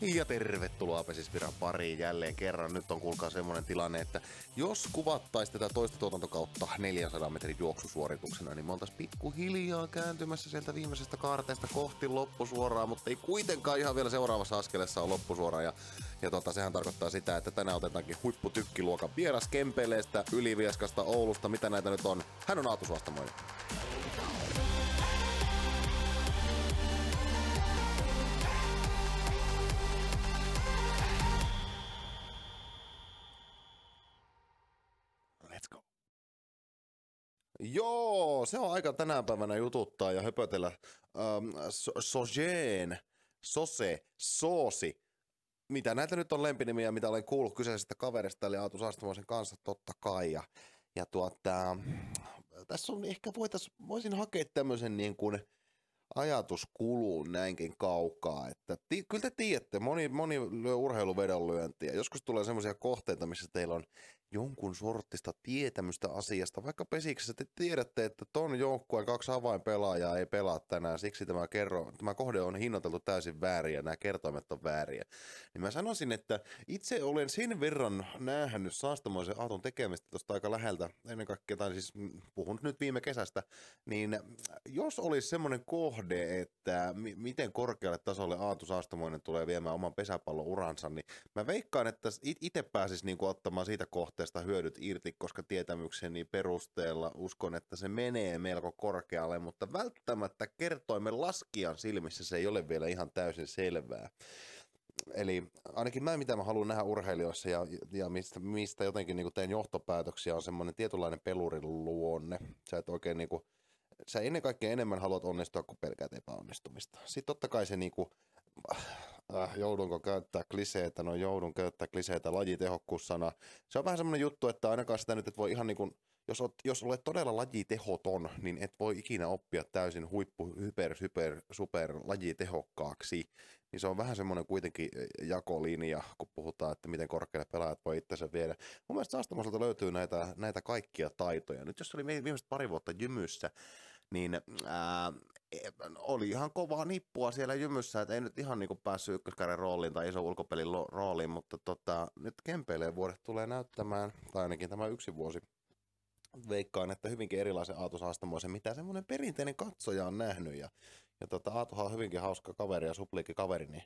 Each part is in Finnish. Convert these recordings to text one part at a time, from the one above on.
Ja tervetuloa Pesisviran pariin jälleen kerran. Nyt on kuulkaa semmonen tilanne, että jos kuvattaisi tätä toista tuotantokautta 400 metrin juoksusuorituksena, niin me oltais pikkuhiljaa kääntymässä sieltä viimeisestä kaarteesta kohti loppusuoraa, mutta ei kuitenkaan ihan vielä seuraavassa askeleessa on loppusuora. Ja, ja tota, sehän tarkoittaa sitä, että tänään otetaankin huipputykkiluokan vieras Kempeleestä, Ylivieskasta, Oulusta, mitä näitä nyt on. Hän on Aatu Suostamoinen. Joo, se on aika tänä päivänä jututtaa ja höpötellä. Ähm, so, sojeen, sose, soosi. Mitä näitä nyt on lempinimiä, mitä olen kuullut kyseisestä kaverista, eli Aatu Saastamoisen kanssa totta kai. Ja, ja tuota, tässä on ehkä voitais, voisin hakea tämmöisen niin kuin, ajatus kuluu näinkin kaukaa, että ti- kyllä te tiedätte, moni, moni lyö urheiluvedonlyöntiä. Joskus tulee semmoisia kohteita, missä teillä on jonkun sortista tietämystä asiasta. Vaikka pesiksessä te tiedätte, että ton joukkueen kaksi avainpelaajaa ei pelaa tänään, siksi tämä, kerro, tämä kohde on hinnoiteltu täysin väärin ja nämä kertoimet on vääriä. Niin mä sanoisin, että itse olen sen verran nähnyt saastamoisen Aatun tekemistä tuosta aika läheltä, ennen kaikkea, tai siis puhun nyt viime kesästä, niin jos olisi semmoinen kohde, että mi- miten korkealle tasolle Aatu Saastamoinen tulee viemään oman pesäpallon uransa, niin mä veikkaan, että itse pääsisi niinku ottamaan siitä kohteesta hyödyt irti, koska tietämykseni perusteella uskon, että se menee melko korkealle, mutta välttämättä kertoimen laskijan silmissä se ei ole vielä ihan täysin selvää. Eli ainakin mä, mitä mä haluan nähdä urheilijoissa ja, ja mistä, mistä jotenkin niin teen johtopäätöksiä, on semmoinen tietynlainen pelurin luonne. Sä et oikein niin kuin, sä ennen kaikkea enemmän haluat onnistua kuin pelkäät epäonnistumista. Sitten totta kai se niinku, äh, joudunko käyttää kliseitä, no joudun käyttää kliseitä, lajitehokkuussana. Se on vähän semmoinen juttu, että ainakaan sitä nyt et voi ihan niinku, jos, oot, jos olet todella lajitehoton, niin et voi ikinä oppia täysin huippu, hyper, hyper, super lajitehokkaaksi. Niin se on vähän semmoinen kuitenkin jakolinja, kun puhutaan, että miten korkealle pelaajat voi itsensä viedä. Mun mielestä Saastamoselta löytyy näitä, näitä kaikkia taitoja. Nyt jos oli viimeiset pari vuotta jymyssä, niin ää, oli ihan kovaa nippua siellä jymyssä, että ei nyt ihan niin päässyt ykköskäden rooliin tai iso ulkopelin rooliin, mutta tota, nyt Kempeileen vuodet tulee näyttämään, tai ainakin tämä yksi vuosi, veikkaan, että hyvinkin erilaisen Aatu Saastamoisen, mitä semmoinen perinteinen katsoja on nähnyt. Ja, ja tota, Aatuhan on hyvinkin hauska kaveri ja supliikki kaveri, niin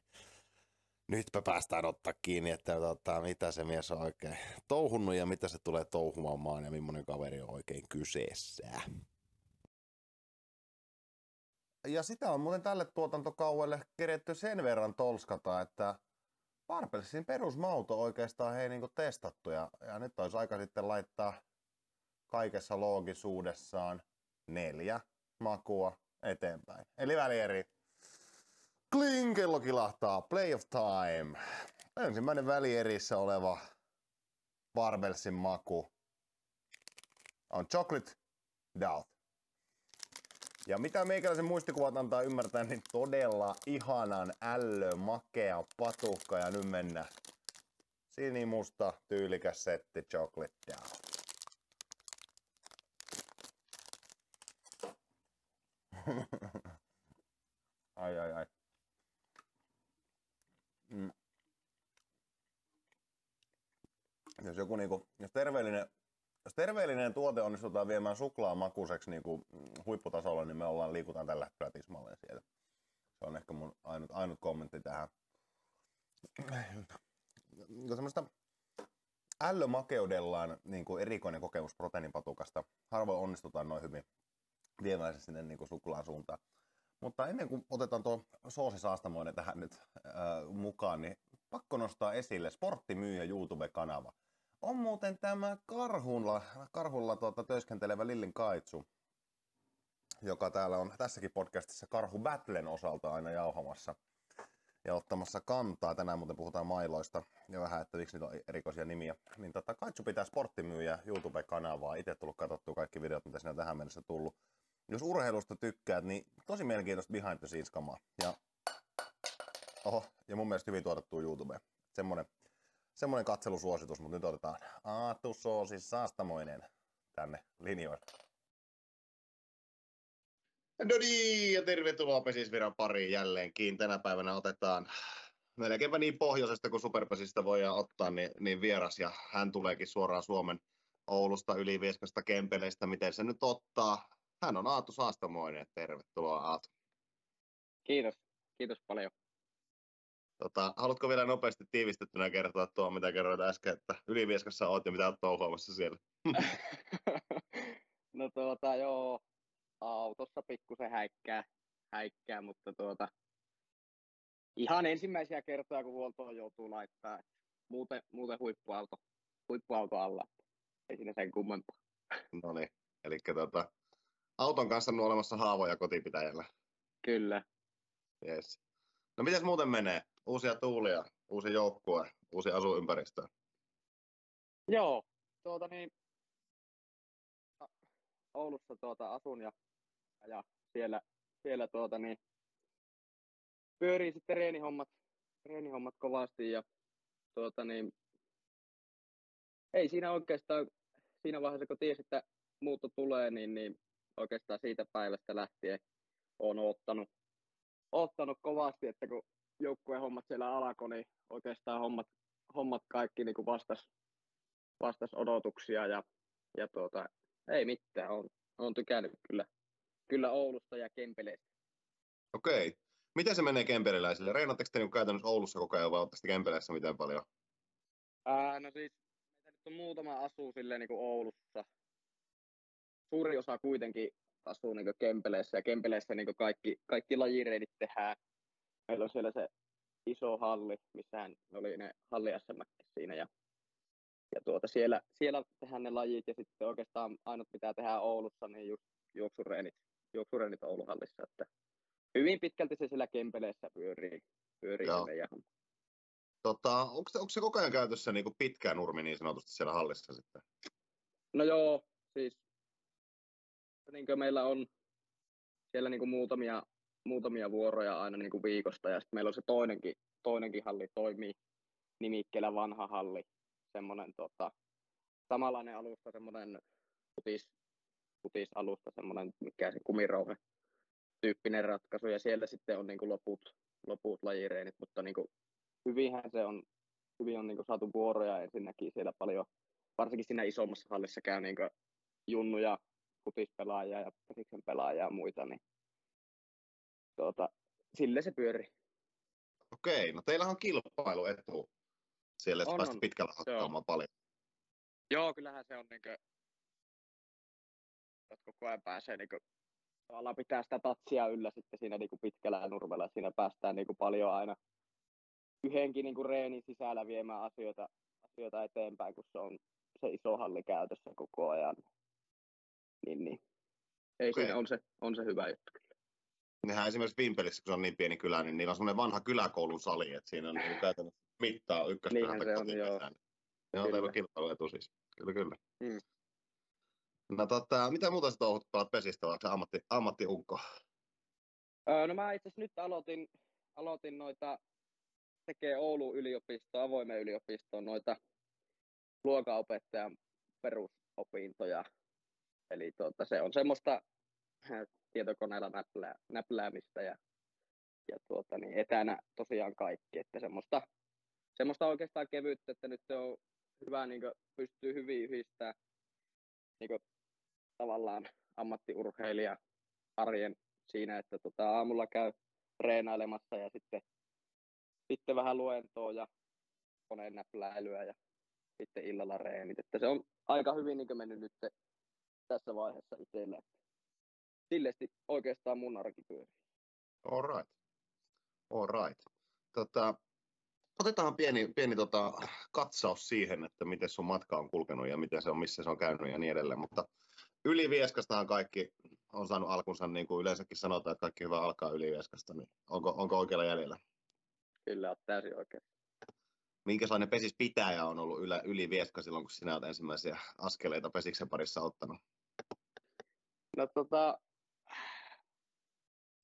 nytpä päästään ottaa kiinni, että tota, mitä se mies on oikein touhunnut ja mitä se tulee touhumaan ja millainen kaveri on oikein kyseessä. Ja sitä on muuten tälle tuotantokauelle keretty sen verran tolskata, että Varpelsin perusmauto oikeastaan hei niinku testattu ja, ja nyt olisi aika sitten laittaa kaikessa loogisuudessaan neljä makua eteenpäin. Eli välieri. Kling, kello kilahtaa. Play of time. Ensimmäinen välierissä oleva Barbelsin maku on Chocolate Doubt. Ja mitä meikäläisen muistikuvat antaa ymmärtää, niin todella ihanan ällö, makea patukka ja nyt mennään. Sinimusta, tyylikäs setti, chocolate down. ai ai ai. Mm. Jos joku niinku, jos terveellinen jos terveellinen tuote onnistutaan viemään suklaamakuiseksi niin kuin huipputasolla, niin me ollaan liikutaan tällä hetkellä tismalleen siellä. Se on ehkä mun ainut, ainut kommentti tähän. Semmoista ällömakeudellaan niin kuin erikoinen kokemus proteiinipatukasta. Harvoin onnistutaan noin hyvin viemään se sinne niin kuin suklaan suuntaan. Mutta ennen kuin otetaan tuo Soosi Saastamoinen tähän nyt äh, mukaan, niin pakko nostaa esille Sporttimyyjä YouTube-kanava – on muuten tämä Karhulla, Karhulla tuota, työskentelevä Lillin Kaitsu, joka täällä on tässäkin podcastissa Karhu Battlen osalta aina jauhamassa ja ottamassa kantaa. Tänään muuten puhutaan mailoista ja vähän, että miksi niitä on erikoisia nimiä. Niin tota, Kaitsu pitää sporttimyyjä YouTube-kanavaa. Itse tullut katsottua kaikki videot, mitä siinä on tähän mennessä tullut. Jos urheilusta tykkäät, niin tosi mielenkiintoista behind the scenes kamaa. Ja, oho, ja mun mielestä hyvin tuotettu YouTube. Semmonen semmoinen katselusuositus, mutta nyt otetaan Aatu Soosi Saastamoinen tänne linjoille. No niin, ja tervetuloa Pesisviran pariin jälleenkin. Tänä päivänä otetaan melkeinpä niin pohjoisesta kuin Superpesistä voidaan ottaa, niin, niin vieras, ja hän tuleekin suoraan Suomen Oulusta, Ylivieskasta, Kempeleistä, miten se nyt ottaa. Hän on Aatu Saastamoinen, tervetuloa Aatu. Kiitos, kiitos paljon. Tota, haluatko vielä nopeasti tiivistettynä kertoa tuo, mitä kerroit äsken, että Ylivieskassa oot ja mitä olet touhuamassa siellä? no tuota, joo, autossa pikkusen häikkää, häikkää, mutta tuota, ihan ensimmäisiä kertoja, kun huoltoon joutuu laittaa. Muuten, muuten huippuauto, huippuauto alla. Ei siinä sen kummempaa. No niin, eli tota, auton kanssa on olemassa haavoja kotipitäjällä. Kyllä. Yes. No miten muuten menee? Uusia tuulia, uusi joukkue, uusi asuympäristö? Joo, tuota niin, Oulussa tuota asun ja, ja siellä, siellä tuota niin, pyörii sitten reenihommat, reenihommat kovasti ja tuota niin, ei siinä oikeastaan siinä vaiheessa, kun tiesi, että muutto tulee, niin, niin oikeastaan siitä päivästä lähtien on ottanut, ottanut kovasti, että kun joukkueen hommat siellä alkoi, niin oikeastaan hommat, hommat kaikki niin vastas, vastas odotuksia ja, ja tuota, ei mitään, on, on tykännyt kyllä, kyllä Oulusta ja Kempeleistä. Okei. Miten se menee kempeleläisille? Reenatteko te niin käytännössä Oulussa koko ajan vai oletteko Kempeleissä miten paljon? Ää, no siis meitä nyt on muutama asuu silleen niin kuin Oulussa. Suuri osa kuitenkin asuu niin Kempeleissä ja Kempeleissä niin kaikki, kaikki lajireinit tehdään. Meillä on siellä se iso halli, missähän oli ne halli siinä ja, ja tuota, siellä, siellä tehdään ne lajit ja sitten oikeastaan ainut mitä tehdään Oulussa, niin just juoksureenit, juoksureenit Ouluhallissa, että hyvin pitkälti se siellä Kempeleessä pyörii, pyörii Joo. meidän Tota, onko, se, onko se koko ajan käytössä niin pitkä nurmi niin sanotusti siellä hallissa sitten? No joo, siis niin kuin meillä on siellä niin kuin muutamia, muutamia vuoroja aina niin kuin viikosta ja sitten meillä on se toinenkin, toinenkin halli toimii nimikkeellä vanha halli, semmoinen tota, samanlainen alusta, semmoinen putis, putisalusta, semmoinen mikä se kumirouhe tyyppinen ratkaisu ja siellä sitten on niin kuin loput, loput lajireenit, mutta niin kuin hyvinhän se on, hyvin on niin kuin saatu vuoroja ensinnäkin siellä paljon, varsinkin siinä isommassa hallissa käy niin kuin junnuja, futispelaajia ja pesiksen pelaajia ja muita, niin tuota, sille se pyörii. Okei, no teillä on kilpailuetu siellä, että päästä pitkällä hakkaamaan paljon. Joo, kyllähän se on niin kuin, koko ajan pääsee niin kuin, tavallaan pitää sitä tatsia yllä sitten siinä niin kuin pitkällä nurmella. Siinä päästään niin kuin paljon aina yhdenkin niin kuin reenin sisällä viemään asioita, asioita eteenpäin, kun se on se iso halli käytössä koko ajan. Niin, niin. Ei okay. siinä on se, on se hyvä juttu. Nehän esimerkiksi Vimpelissä, kun se on niin pieni kylä, niin niillä on semmoinen vanha kyläkoulun sali, että siinä on niin käytännössä mittaa ykköspäätä se on, joo. Teillä on kilpailuetu siis. Kyllä, kyllä. Mm. No tota, mitä muuta sä touhut pelaat pesistä, vai se ammatti, ammattiukko? Öö, no mä itse nyt aloitin, aloitin noita, tekee Oulun yliopisto, avoimen yliopistoon noita luokanopettajan perusopintoja. Eli tuota, se on semmoista tietokoneella näplää, näpläämistä ja, ja tuota, niin etänä tosiaan kaikki, että semmoista, semmoista oikeastaan kevyyttä, että nyt se on hyvä, niin pystyy hyvin yhdistämään niin tavallaan ammattiurheilija arjen siinä, että tota, aamulla käy treenailemassa ja sitten, sitten vähän luentoa ja koneen näpläilyä ja sitten illalla reenit. Että se on aika hyvin niin mennyt nyt tässä vaiheessa itselle. Sillesti oikeastaan mun arki pyörii. All right. All right. Tota, otetaan pieni, pieni tota, katsaus siihen, että miten sun matka on kulkenut ja miten se on, missä se on käynyt ja niin edelleen. Mutta Ylivieskastahan kaikki on saanut alkunsa, niin kuin yleensäkin sanotaan, että kaikki hyvä alkaa Ylivieskasta, niin onko, onko oikealla jäljellä? Kyllä, olet täysin oikein. Minkälainen pesis pitäjä on ollut ylä, Ylivieska silloin, kun sinä olet ensimmäisiä askeleita pesiksen parissa ottanut? No tota,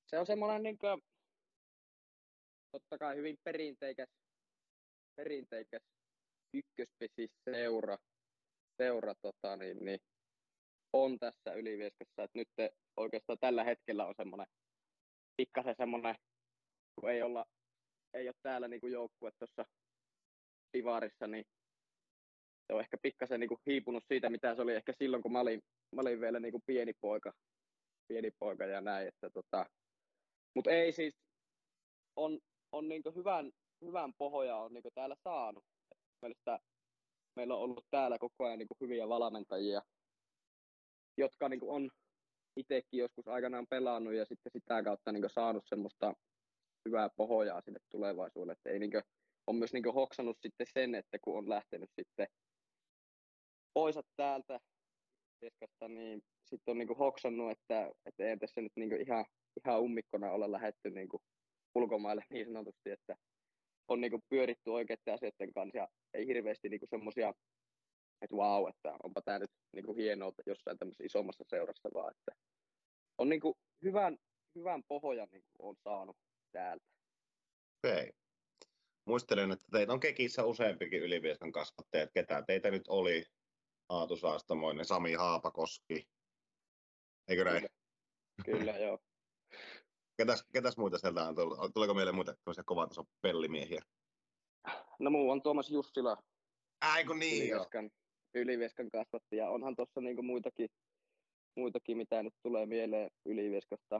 se on semmoinen niin kuin, totta kai hyvin perinteikäs, perinteikäs ykköspesis seura, seura tota, niin, niin, on tässä Ylivieskassa, että nyt oikeastaan tällä hetkellä on semmoinen pikkasen semmoinen, kun ei olla, ei ole täällä niin joukkue tuossa Divarissa, niin se on ehkä pikkasen niin hiipunut siitä, mitä se oli ehkä silloin, kun mä olin, mä olin vielä niin pieni poika, pieni poika ja näin. Että tota, mutta ei siis, on, on niin hyvän, hyvän pohja on niin täällä saanut. Mielestäni meillä on ollut täällä koko ajan niin hyviä valmentajia, jotka niin on itsekin joskus aikanaan pelannut ja sitten sitä kautta niin saanut semmoista hyvää pohjaa sinne tulevaisuudelle. Että ei niin kuin, on myös niin hoksannut sitten sen, että kun on lähtenyt sitten pois täältä niin sitten on niin hoksannut, että, että ei tässä nyt niin ihan, ihan ummikkona olla lähetty niin ulkomaille niin sanotusti, että on niin pyöritty oikeiden asioiden kanssa ja ei hirveästi niin semmoisia, että vau, että onpa tämä nyt niin hienoa jossain tämmöisessä isommassa seurassa, vaan että on niin hyvän, hyvän pohjan niin on saanut täältä. Okei. Okay. Muistelen, että teitä on Kekissä useampikin ylivieskan kasvattajat. Ketä teitä nyt oli? Aatu Saastamoinen, Sami Haapakoski. Eikö näin? Kyllä, Kyllä joo. Ketäs, ketäs muita sieltä on tullut? Tuleeko meille muita kovan tason pellimiehiä? No muu on Tuomas Jussila. Ai kun niin Ylivieskan, Ylivieskan kasvattaja. Onhan tuossa niinku muitakin, muitakin, mitä nyt tulee mieleen Ylivieskasta.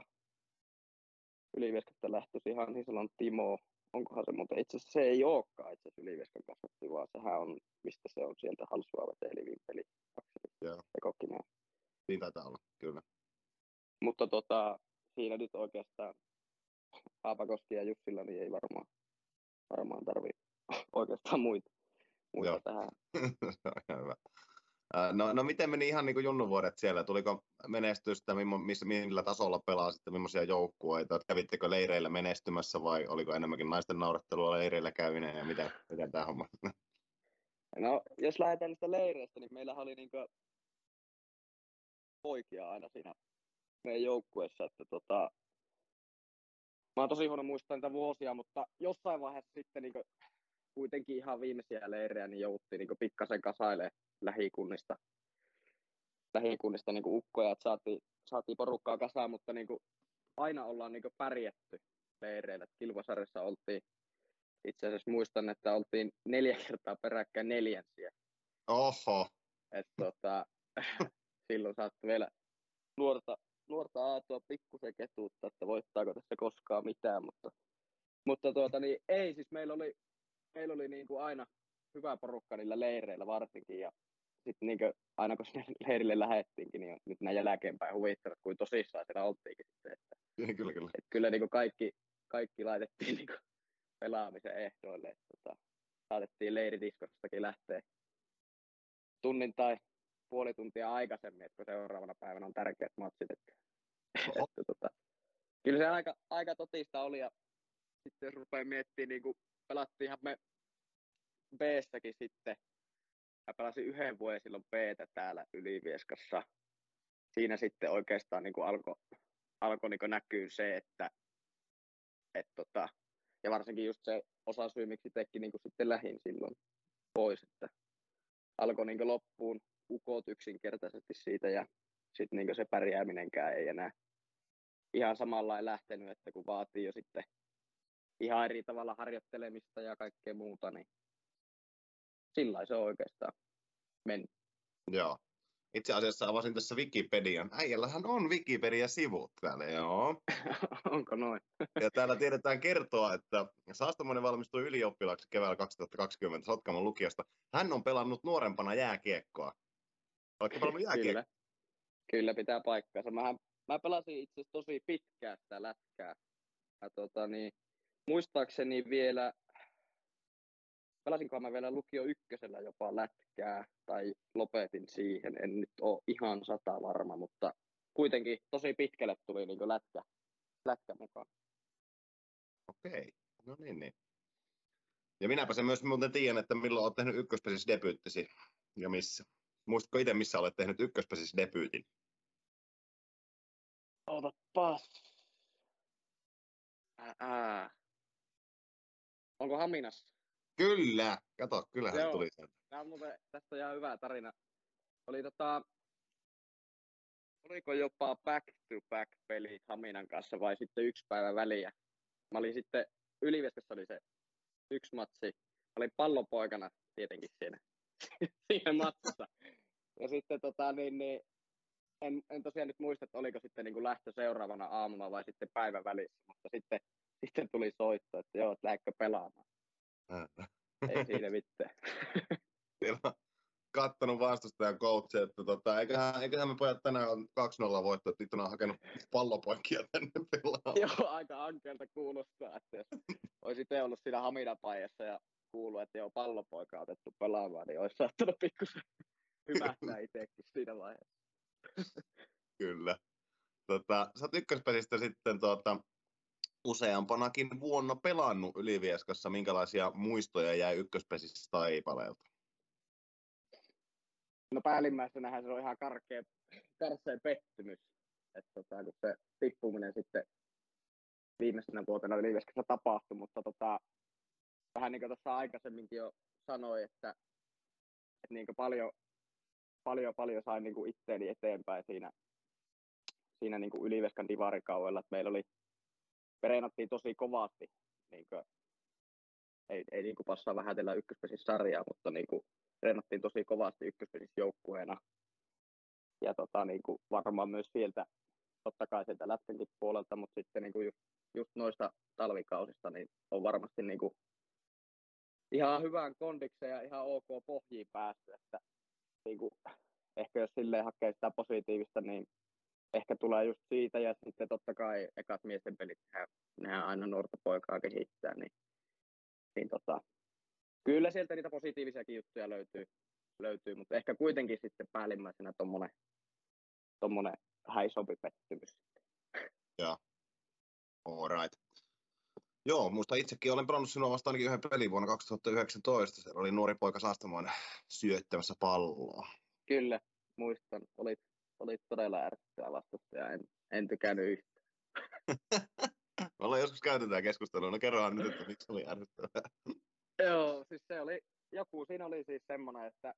Ylivieskasta lähtöisin ihan Hisalan Timo. Onkohan se, mutta itse asiassa se ei olekaan itse asiassa Ylivieskan kasvatti, vaan sehän on, mistä se on sieltä Halsua veteli Vimpeli. Joo. Ja Niin taitaa olla, kyllä. Mutta tota, siinä nyt oikeastaan Haapakoski ja Jussilla niin ei varmaan, varmaan tarvi oikeastaan muita, muita Joo. tähän. Hyvä. No, no miten meni ihan niin junnuvuodet siellä? Tuliko menestystä, missä, millä tasolla pelasitte, millaisia joukkueita? Kävittekö leireillä menestymässä vai oliko enemmänkin naisten naurettelua leireillä käyminen ja miten, miten tämä homma? No, jos lähdetään niistä leireistä, niin meillä oli niin poikia aina siinä meidän joukkueessa, että tota, mä oon tosi huono muistaa niitä vuosia, mutta jossain vaiheessa sitten niin kuitenkin ihan viimeisiä leirejä niin jouduttiin niin pikkasen kasailemaan lähikunnista, lähikunnista niin ukkoja, että saatiin, saatiin porukkaa kasaan, mutta niin aina ollaan niin pärjätty leireillä. Kilpasarjassa oltiin, itse asiassa muistan, että oltiin neljä kertaa peräkkäin neljänsiä. Oho. Et, tota, silloin saattoi vielä nuorta, nuorta Aatua pikkusen ketuutta, että voittaako tässä koskaan mitään, mutta, mutta tuota, niin, ei, siis meillä oli, meillä oli niin kuin aina hyvä porukka niillä leireillä varsinkin, ja sitten niin aina kun sinne leirille lähettiinkin, niin nyt näin jälkeenpäin huvittanut, kuin tosissaan siellä oltiinkin sitten, että, kyllä, kyllä. Että kyllä niin kuin kaikki, kaikki laitettiin niin kuin pelaamisen ehdoille, että tota, saatettiin leiridiskostakin lähteä tunnin tai puoli tuntia aikaisemmin, että kun seuraavana päivänä on tärkeät matsit. Että, että, tota, kyllä se aika, aika totista oli ja sitten jos rupeaa miettimään, niin kuin pelattiinhan me b sitten. Mä pelasin yhden vuoden silloin b täällä Ylivieskassa. Siinä sitten oikeastaan niin alkoi alko niin näkyä se, että et tota, ja varsinkin just se osa syy, miksi teki niin sitten lähin silloin pois, että alkoi niin loppuun ukot yksinkertaisesti siitä ja sitten niin se pärjääminenkään ei enää ihan samalla lähtenyt, että kun vaatii jo sitten ihan eri tavalla harjoittelemista ja kaikkea muuta, niin sillä se on oikeastaan mennyt. Joo. Itse asiassa avasin tässä Wikipedian. Äijällähän on Wikipedia-sivut täällä, joo. Onko noin? ja täällä tiedetään kertoa, että Saastamoinen valmistui ylioppilaaksi keväällä 2020 Sotkamon lukiosta. Hän on pelannut nuorempana jääkiekkoa. Oletko pelannut jääkiekkoa? Kyllä. Kyllä pitää paikkaansa. Mä, mä pelasin itse asiassa tosi pitkää sitä lätkää. Ja tota, niin, muistaakseni vielä pelasinkohan mä vielä lukio ykkösellä jopa lätkää, tai lopetin siihen, en nyt ole ihan sata varma, mutta kuitenkin tosi pitkälle tuli niin lätkä, lätkä mukaan. Okei, no niin, niin. Ja minäpä sen myös muuten tiedän, että milloin olet tehnyt ykköspesissä debyyttisi ja missä. Muistatko itse, missä olet tehnyt ykköspesissä debyytin? Otapas. Ää. Onko Haminassa? Kyllä, kato, kyllähän Joo. tuli sieltä. Tämä on muuten, tästä on ihan hyvä tarina. Oli tota, oliko jopa back to back peli Haminan kanssa vai sitten yksi päivä väliä. Mä olin sitten Ylivieskassa oli se yksi matsi. Olin pallopoikana tietenkin siinä, siinä matsissa. Ja sitten tota, niin, niin, en, en tosiaan nyt muista, että oliko sitten niin kuin lähtö seuraavana aamuna vai sitten päivän välissä, mutta sitten, sitten tuli soitto, että joo, että lähdekö pelaamaan. Ei siinä mitään. Kattonut vastustajan coachia, että tota, eiköhän, eiköhän me pojat tänään on 2-0 voitto, että nyt on hakenut pallopoikia tänne pelaamaan. joo, aika ankeelta kuulostaa, että jos olisi itse ollut siinä Hamidan paijassa ja kuullut, että joo, pallopoika otettu pelaamaan, niin olisi saattanut pikkusen hyvähtää itsekin siinä vaiheessa. Kyllä. Tota, sä oot ykköspesistä sitten tuota, useampanakin vuonna pelannut Ylivieskassa. Minkälaisia muistoja jäi ykköspesissä taipaleelta? No päällimmäisenähän se on ihan karkea, karseen pettymys. Että tota, kun se tippuminen sitten viimeisenä vuotena Ylivieskassa tapahtui, mutta tota, vähän niin kuin tuossa aikaisemminkin jo sanoin, että, että niin kuin paljon, paljon, paljon sain niin kuin itteeni eteenpäin siinä, siinä niin kuin Yliveskan divarikaudella, että meillä oli, pereenattiin tosi kovasti, niin kuin, ei, ei niin kuin passaa vähätellä ykköspesissä sarjaa, mutta niin kuin, treenattiin tosi kovasti ykköspesissä joukkueena. Ja tota, niin kuin varmaan myös sieltä, totta kai sieltä lätkänkin puolelta, mutta sitten niin kuin just, just noista talvikausista, niin on varmasti niin kuin ihan hyvään kondikseen ja ihan ok pohjiin päästy, että niin kuin, ehkä jos silleen hakee sitä positiivista, niin ehkä tulee just siitä ja sitten totta kai ekat miesten pelit, nehän aina nuorta poikaa kehittää, niin, niin tota, kyllä sieltä niitä positiivisiakin juttuja löytyy, löytyy mutta ehkä kuitenkin sitten päällimmäisenä tuommoinen tommonen häisompi pettymys. Joo. All right. Joo, muista itsekin olen pelannut sinua vasta ainakin yhden pelin vuonna 2019. Se oli nuori poika Saastamoinen syöttämässä palloa. Kyllä, muistan. Olit, olit todella ärsyttävä vastustaja. En, en tykännyt yhtään. Me ollaan joskus käyty tätä keskustelua. No kerrohan nyt, että miksi oli ärsyttävää. Joo, siis se oli, joku siinä oli siis semmoinen, että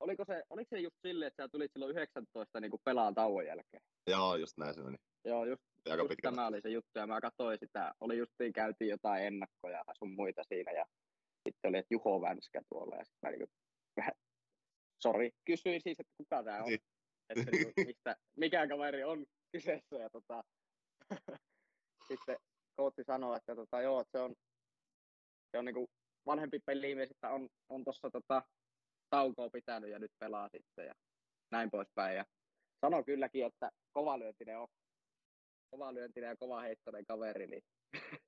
oliko se, oliko se just silleen, että sä tulit silloin 19 niin pelaan tauon jälkeen? Joo, just näin se meni. Joo, just, Aika just pitkä. tämä oli se juttu, ja mä katsoin sitä, oli justiin, käytiin jotain ennakkoja sun muita siinä, ja sitten oli, että Juho Vänskä tuolla, ja sitten mä niin vähän, sori, kysyin siis, että kuka tämä on, Niin. että niin kuin, mistä, mikä kaveri on kyseessä, ja tota, sitten kooti sanoi, että tota, joo, että se on, se on niin kuin vanhempi pelimies, että on, on tuossa tota, taukoa pitänyt ja nyt pelaa sitten ja näin poispäin. Ja sanoi kylläkin, että kovalyöntinen on kovalyöntinen ja kova heittoinen kaveri, niin,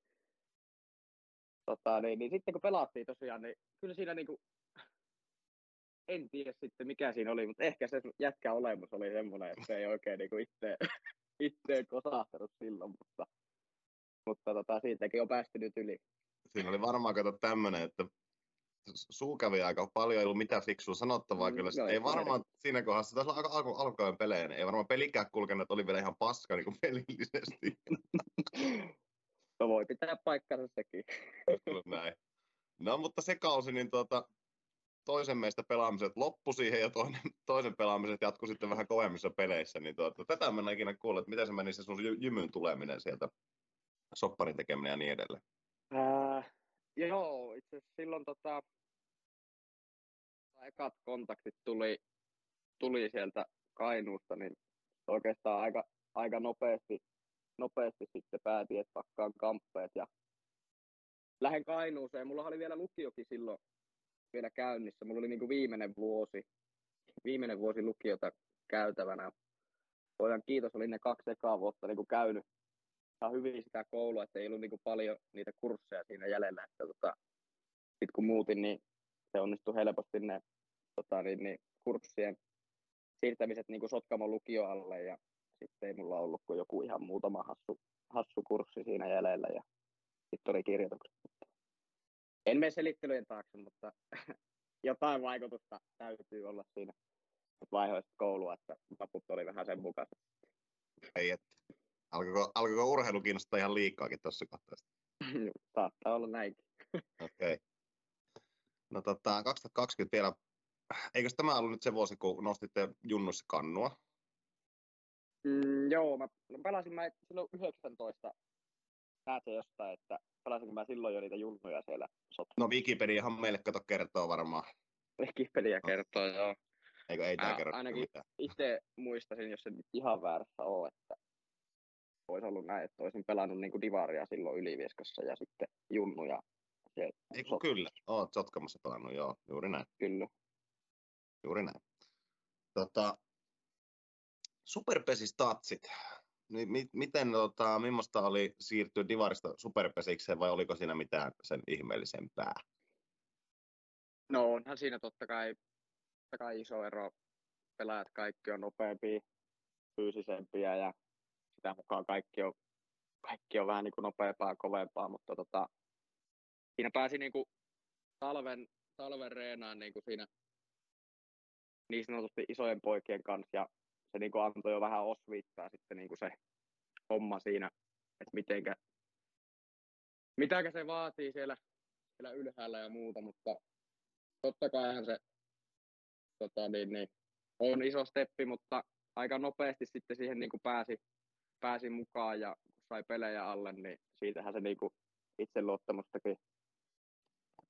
tota, niin, niin, sitten kun pelattiin tosiaan, niin kyllä siinä niinku, en tiedä sitten mikä siinä oli, mutta ehkä se jätkä olemus oli semmoinen, että se ei oikein niinku itse, itteen kosahtanut silloin, mutta, mutta tota, siitäkin on päästy nyt yli. Siinä oli varmaan kato tämmöinen, että suu kävi aika paljon, ei ollut mitään fiksua sanottavaa Mm, kyllä. no ei ei varmaan siinä kohdassa, olla alku, alku, alkuajan pelejä, niin ei varmaan pelikään kulkenut, että oli vielä ihan paska niin kuin pelillisesti. No voi pitää paikkansa sekin. Kyllä näin. No mutta se kausi, niin tuota, toisen meistä pelaamiset loppu siihen ja toinen, toisen pelaamiset jatkui sitten vähän kovemmissa peleissä. Niin tuota, tätä mä en ikinä kuullut, että miten se meni se sun jy- jymyn tuleminen sieltä, sopparin tekeminen ja niin edelleen. Ää, joo, itse asiassa silloin tota, ekat kontaktit tuli, tuli sieltä Kainuusta, niin oikeastaan aika, aika nopeasti, nopeasti sitten päätin, että pakkaan kamppeet ja lähden Kainuuseen. Mulla oli vielä lukiokin silloin vielä käynnissä. Mulla oli niinku viimeinen vuosi, viimeinen vuosi lukiota käytävänä. Pojan kiitos, oli ne kaksi ekaa vuotta niinku käynyt ihan hyvin sitä koulua, että ei ollut niinku paljon niitä kursseja siinä jäljellä. Että tota, sitten kun muutin, niin se onnistui helposti ne tota, niin, niin, kurssien siirtämiset niin Sotkamon lukioalle ja sitten ei mulla ollut kuin joku ihan muutama hassu, hassu kurssi siinä jäljellä ja sitten oli kirjoitukset. En mene selittelyjen taakse, mutta jotain vaikutusta täytyy olla siinä vaiheessa koulua, että laput oli vähän sen mukaan. Ei, että alkoiko, alkoiko urheilu kiinnostaa ihan liikaakin tuossa kohtaa? Saattaa olla näinkin. Okei. Okay. No tota, 2020 vielä, eikö tämä ollut nyt se vuosi, kun nostitte junnuissa kannua? Mm, joo, mä no pelasin mä silloin 19 näet se jostain, että pelasinko mä silloin jo niitä junnuja siellä sot. No Wikipediahan meille kato kertoo varmaan. Wikipedia kertoo, joo. Eikö ei tää Ää, kerro ainakin-. Itse muistasin, jos se nyt ihan väärässä ole, että olisi ollut näin, että olisin pelannut niin kuin Divaria silloin Ylivieskassa ja sitten junnuja. Se, Eikö Sot- kyllä? Oot Sotkamassa pelannut, joo. Juuri näin. kyllä. Juuri näin. Tota, Superpesistatsit. Niin, mi- miten, tota, millaista oli siirtyä Divarista Superpesikseen vai oliko siinä mitään sen ihmeellisempää? No onhan siinä totta kai, totta kai iso ero. Pelaajat kaikki on nopeampia, fyysisempiä ja sitä mukaan kaikki on, kaikki on vähän niin kuin nopeampaa, kovempaa, mutta tota, siinä pääsi niin kuin talven, talven reenaan niin kuin siinä niin sanotusti isojen poikien kanssa ja se niin kuin antoi jo vähän osviittaa sitten niin kuin se homma siinä, että mitenkä, mitäkä se vaatii siellä, siellä ylhäällä ja muuta, mutta totta kaihan se tota, niin, niin, on iso steppi, mutta aika nopeasti sitten siihen niin kuin pääsi, pääsi mukaan ja sai pelejä alle, niin siitähän se niin kuin itseluottamustakin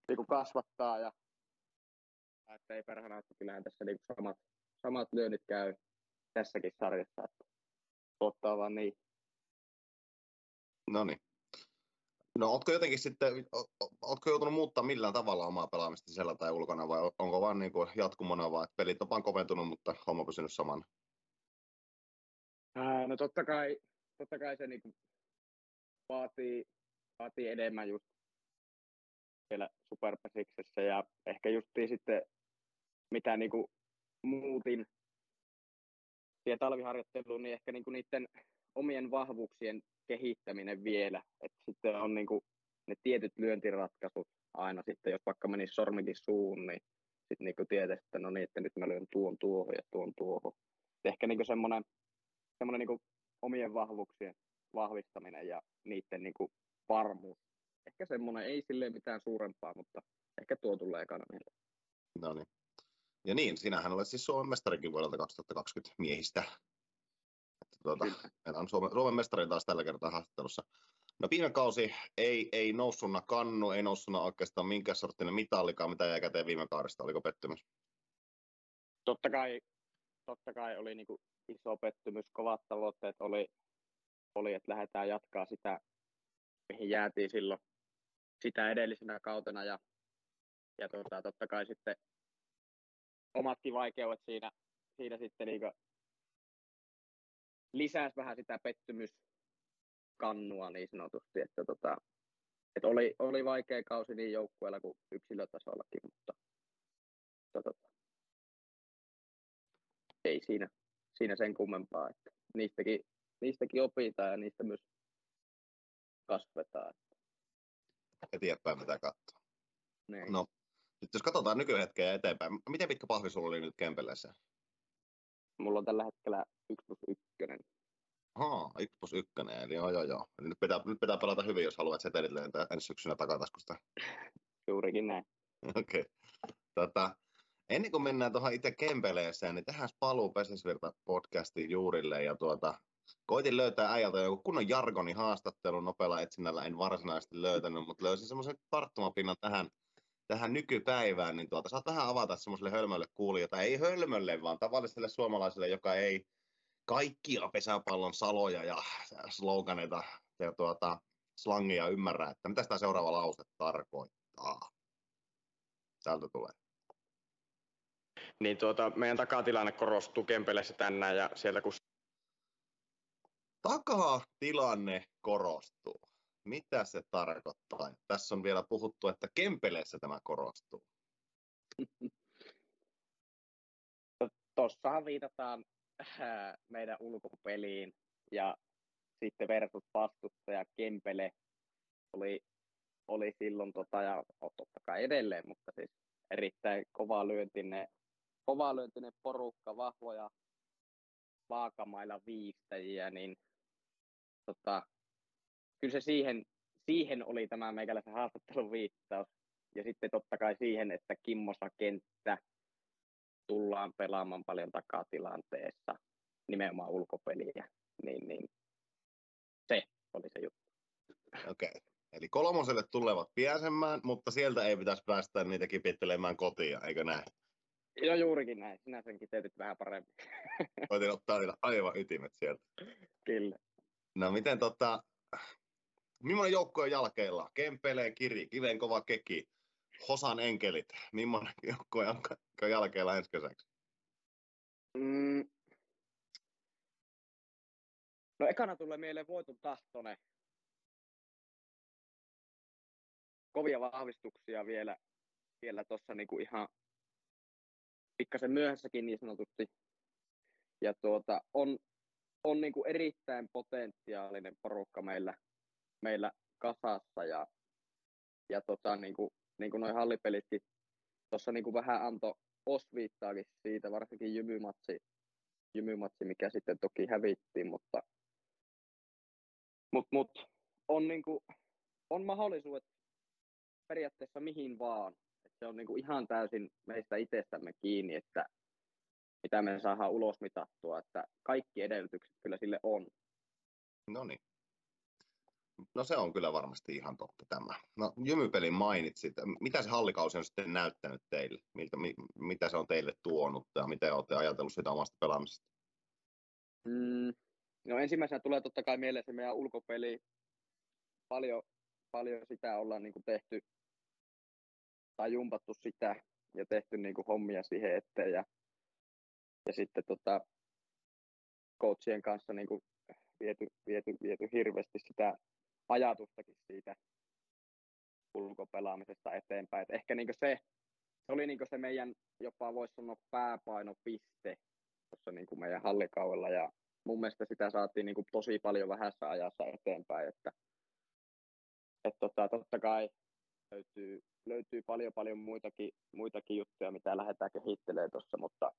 niin kuin kasvattaa ja että ei perhana, että kyllähän tässä niin kuin samat, samat lyönnit käy tässäkin sarjassa, että ottaa vaan niin. No niin. No ootko jotenkin sitten, ootko joutunut muuttaa millään tavalla omaa pelaamista sisällä tai ulkona vai onko vaan niin kuin jatkumona vaan, että pelit on vaan koventunut, mutta homma pysynyt samana? Ää, no totta kai, totta kai se niinku vaatii, vaatii enemmän just siellä Superpesiksessä ja ehkä justiin sitten mitä niinku muutin siihen talviharjoitteluun, niin ehkä niinku niiden omien vahvuuksien kehittäminen vielä. että sitten on niinku ne tietyt lyöntiratkaisut aina sitten, jos vaikka menisi sormikin suun, niin sitten niinku tietäisi, että no niin, että nyt mä lyön tuon tuohon ja tuon tuohon. Ehkä niinku semmoinen semmoinen niin omien vahvuuksien vahvistaminen ja niiden niin kuin varmuus. Ehkä semmoinen, ei silleen mitään suurempaa, mutta ehkä tuo tulee ekana mieleen. No niin. Ja niin, sinähän olet siis Suomen mestarikin vuodelta 2020 miehistä. Että tuota, Kyllä. meillä on Suomen, Suomen mestari taas tällä kertaa haastattelussa. No viime kausi ei, ei noussuna kannu, ei noussuna oikeastaan minkään sorttinen mitallikaan, mitä jäi käteen viime kaudesta, oliko pettymys? Totta kai, totta kai oli niin kuin iso pettymys, kovat tavoitteet oli, oli, että lähdetään jatkaa sitä, mihin jäätiin silloin sitä edellisenä kautena ja, ja tota, totta kai sitten omatkin vaikeudet siinä, siinä sitten niin lisäsi vähän sitä pettymyskannua niin sanotusti, että, tota, että oli, oli vaikea kausi niin joukkueella kuin yksilötasollakin, mutta, mutta tota, ei siinä, siinä sen kummempaa, että niistäkin, niistäkin opitaan ja niistä myös kasvetaan. Eteenpäin mitä katsoa. Niin. No, nyt jos katsotaan nykyhetkeä eteenpäin, miten pitkä pahvi sulla oli nyt Kempeleissä? Mulla on tällä hetkellä 1 plus 1. Ahaa, 1 plus 1, eli joo joo joo. Eli nyt pitää, nyt pitää pelata hyvin, jos haluat setelit lentää ensi syksynä takataskusta. Juurikin näin. Okei. Okay. Tota, ennen kuin mennään tuohon itse Kempeleeseen, niin tehdään paluu Pesesvirta podcastin juurille. Ja tuota, koitin löytää äijältä joku kunnon jargoni haastattelun nopealla etsinnällä. En varsinaisesti löytänyt, mutta löysin semmoisen tarttumapinnan tähän, tähän nykypäivään. Niin tuota, saat vähän avata semmoiselle hölmölle kuulijalle, tai ei hölmölle, vaan tavalliselle suomalaiselle, joka ei kaikkia pesäpallon saloja ja sloganeita ja tuota, slangia ymmärrä, että mitä tämä seuraava lause tarkoittaa. Täältä tulee. Niin tuota, meidän takatilanne korostuu Kempeleissä tänään ja sieltä kun Takaa tilanne korostuu. Mitä se tarkoittaa? Tässä on vielä puhuttu, että Kempeleessä tämä korostuu. Tuossahan viitataan äh, meidän ulkopeliin ja sitten versus vastustaja Kempele oli, oli silloin tota, ja totta kai edelleen, mutta siis erittäin kova lyöntinen, kova lyöntinen porukka, vahvoja vaakamailla viistäjiä, niin tota, kyllä se siihen, siihen oli tämä meikäläisen haastattelun viittaus. Ja sitten totta kai siihen, että Kimmosa kenttä tullaan pelaamaan paljon takatilanteessa, nimenomaan ulkopeliä, niin, niin se oli se juttu. Okei. Okay. Eli kolmoselle tulevat pääsemään, mutta sieltä ei pitäisi päästä niitä kipittelemään kotiin, eikö näin? Joo, juurikin näin. Sinä sen kiteytit vähän paremmin. Koitin ottaa niitä aivan ytimet sieltä. Kyllä. No miten tota, millainen joukko on jalkeilla? Kempeleen Kiri, Kiven kova Keki, Hosan enkelit. Millainen joukko on jälkeellä ensi kesäksi? Mm. No ekana tulee mieleen voiton tahtone. Kovia vahvistuksia vielä, vielä tuossa niinku ihan pikkasen myöhässäkin niin sanotusti. Ja tuota, on, on niinku erittäin potentiaalinen porukka meillä, meillä kasassa ja, ja tota, niinku, niinku noin hallipelitkin tuossa niinku vähän antoi osviittaakin siitä, varsinkin jymymatsi, jymymatsi, mikä sitten toki hävittiin, mutta mut, mut, on, niinku, on mahdollisuudet periaatteessa mihin vaan. Se on niinku ihan täysin meistä itsestämme kiinni, että mitä me saadaan ulos mitattua, että kaikki edellytykset kyllä sille on. No niin. No se on kyllä varmasti ihan totta tämä. No jymypelin mainitsit. Mitä se hallikausi on sitten näyttänyt teille? Miltä, mi, mitä se on teille tuonut ja miten olette ajatellut sitä omasta pelaamisesta? Mm, no ensimmäisenä tulee totta kai mieleen se meidän ulkopeli. Paljon, paljon sitä ollaan niin kuin tehty tai jumpattu sitä ja tehty niin kuin hommia siihen eteen. Ja, ja sitten tota, coachien kanssa niin kuin viety, viety, viety hirveästi sitä ajatustakin siitä ulkopelaamisesta eteenpäin. Et ehkä niin se, se oli niin se meidän jopa voisi sanoa pääpainopiste tuossa niin meidän hallikaudella ja mun mielestä sitä saatiin niin tosi paljon vähässä ajassa eteenpäin, että et tota, totta kai löytyy, löytyy paljon paljon muitakin, muitakin juttuja, mitä lähdetään kehittelemään tuossa, mutta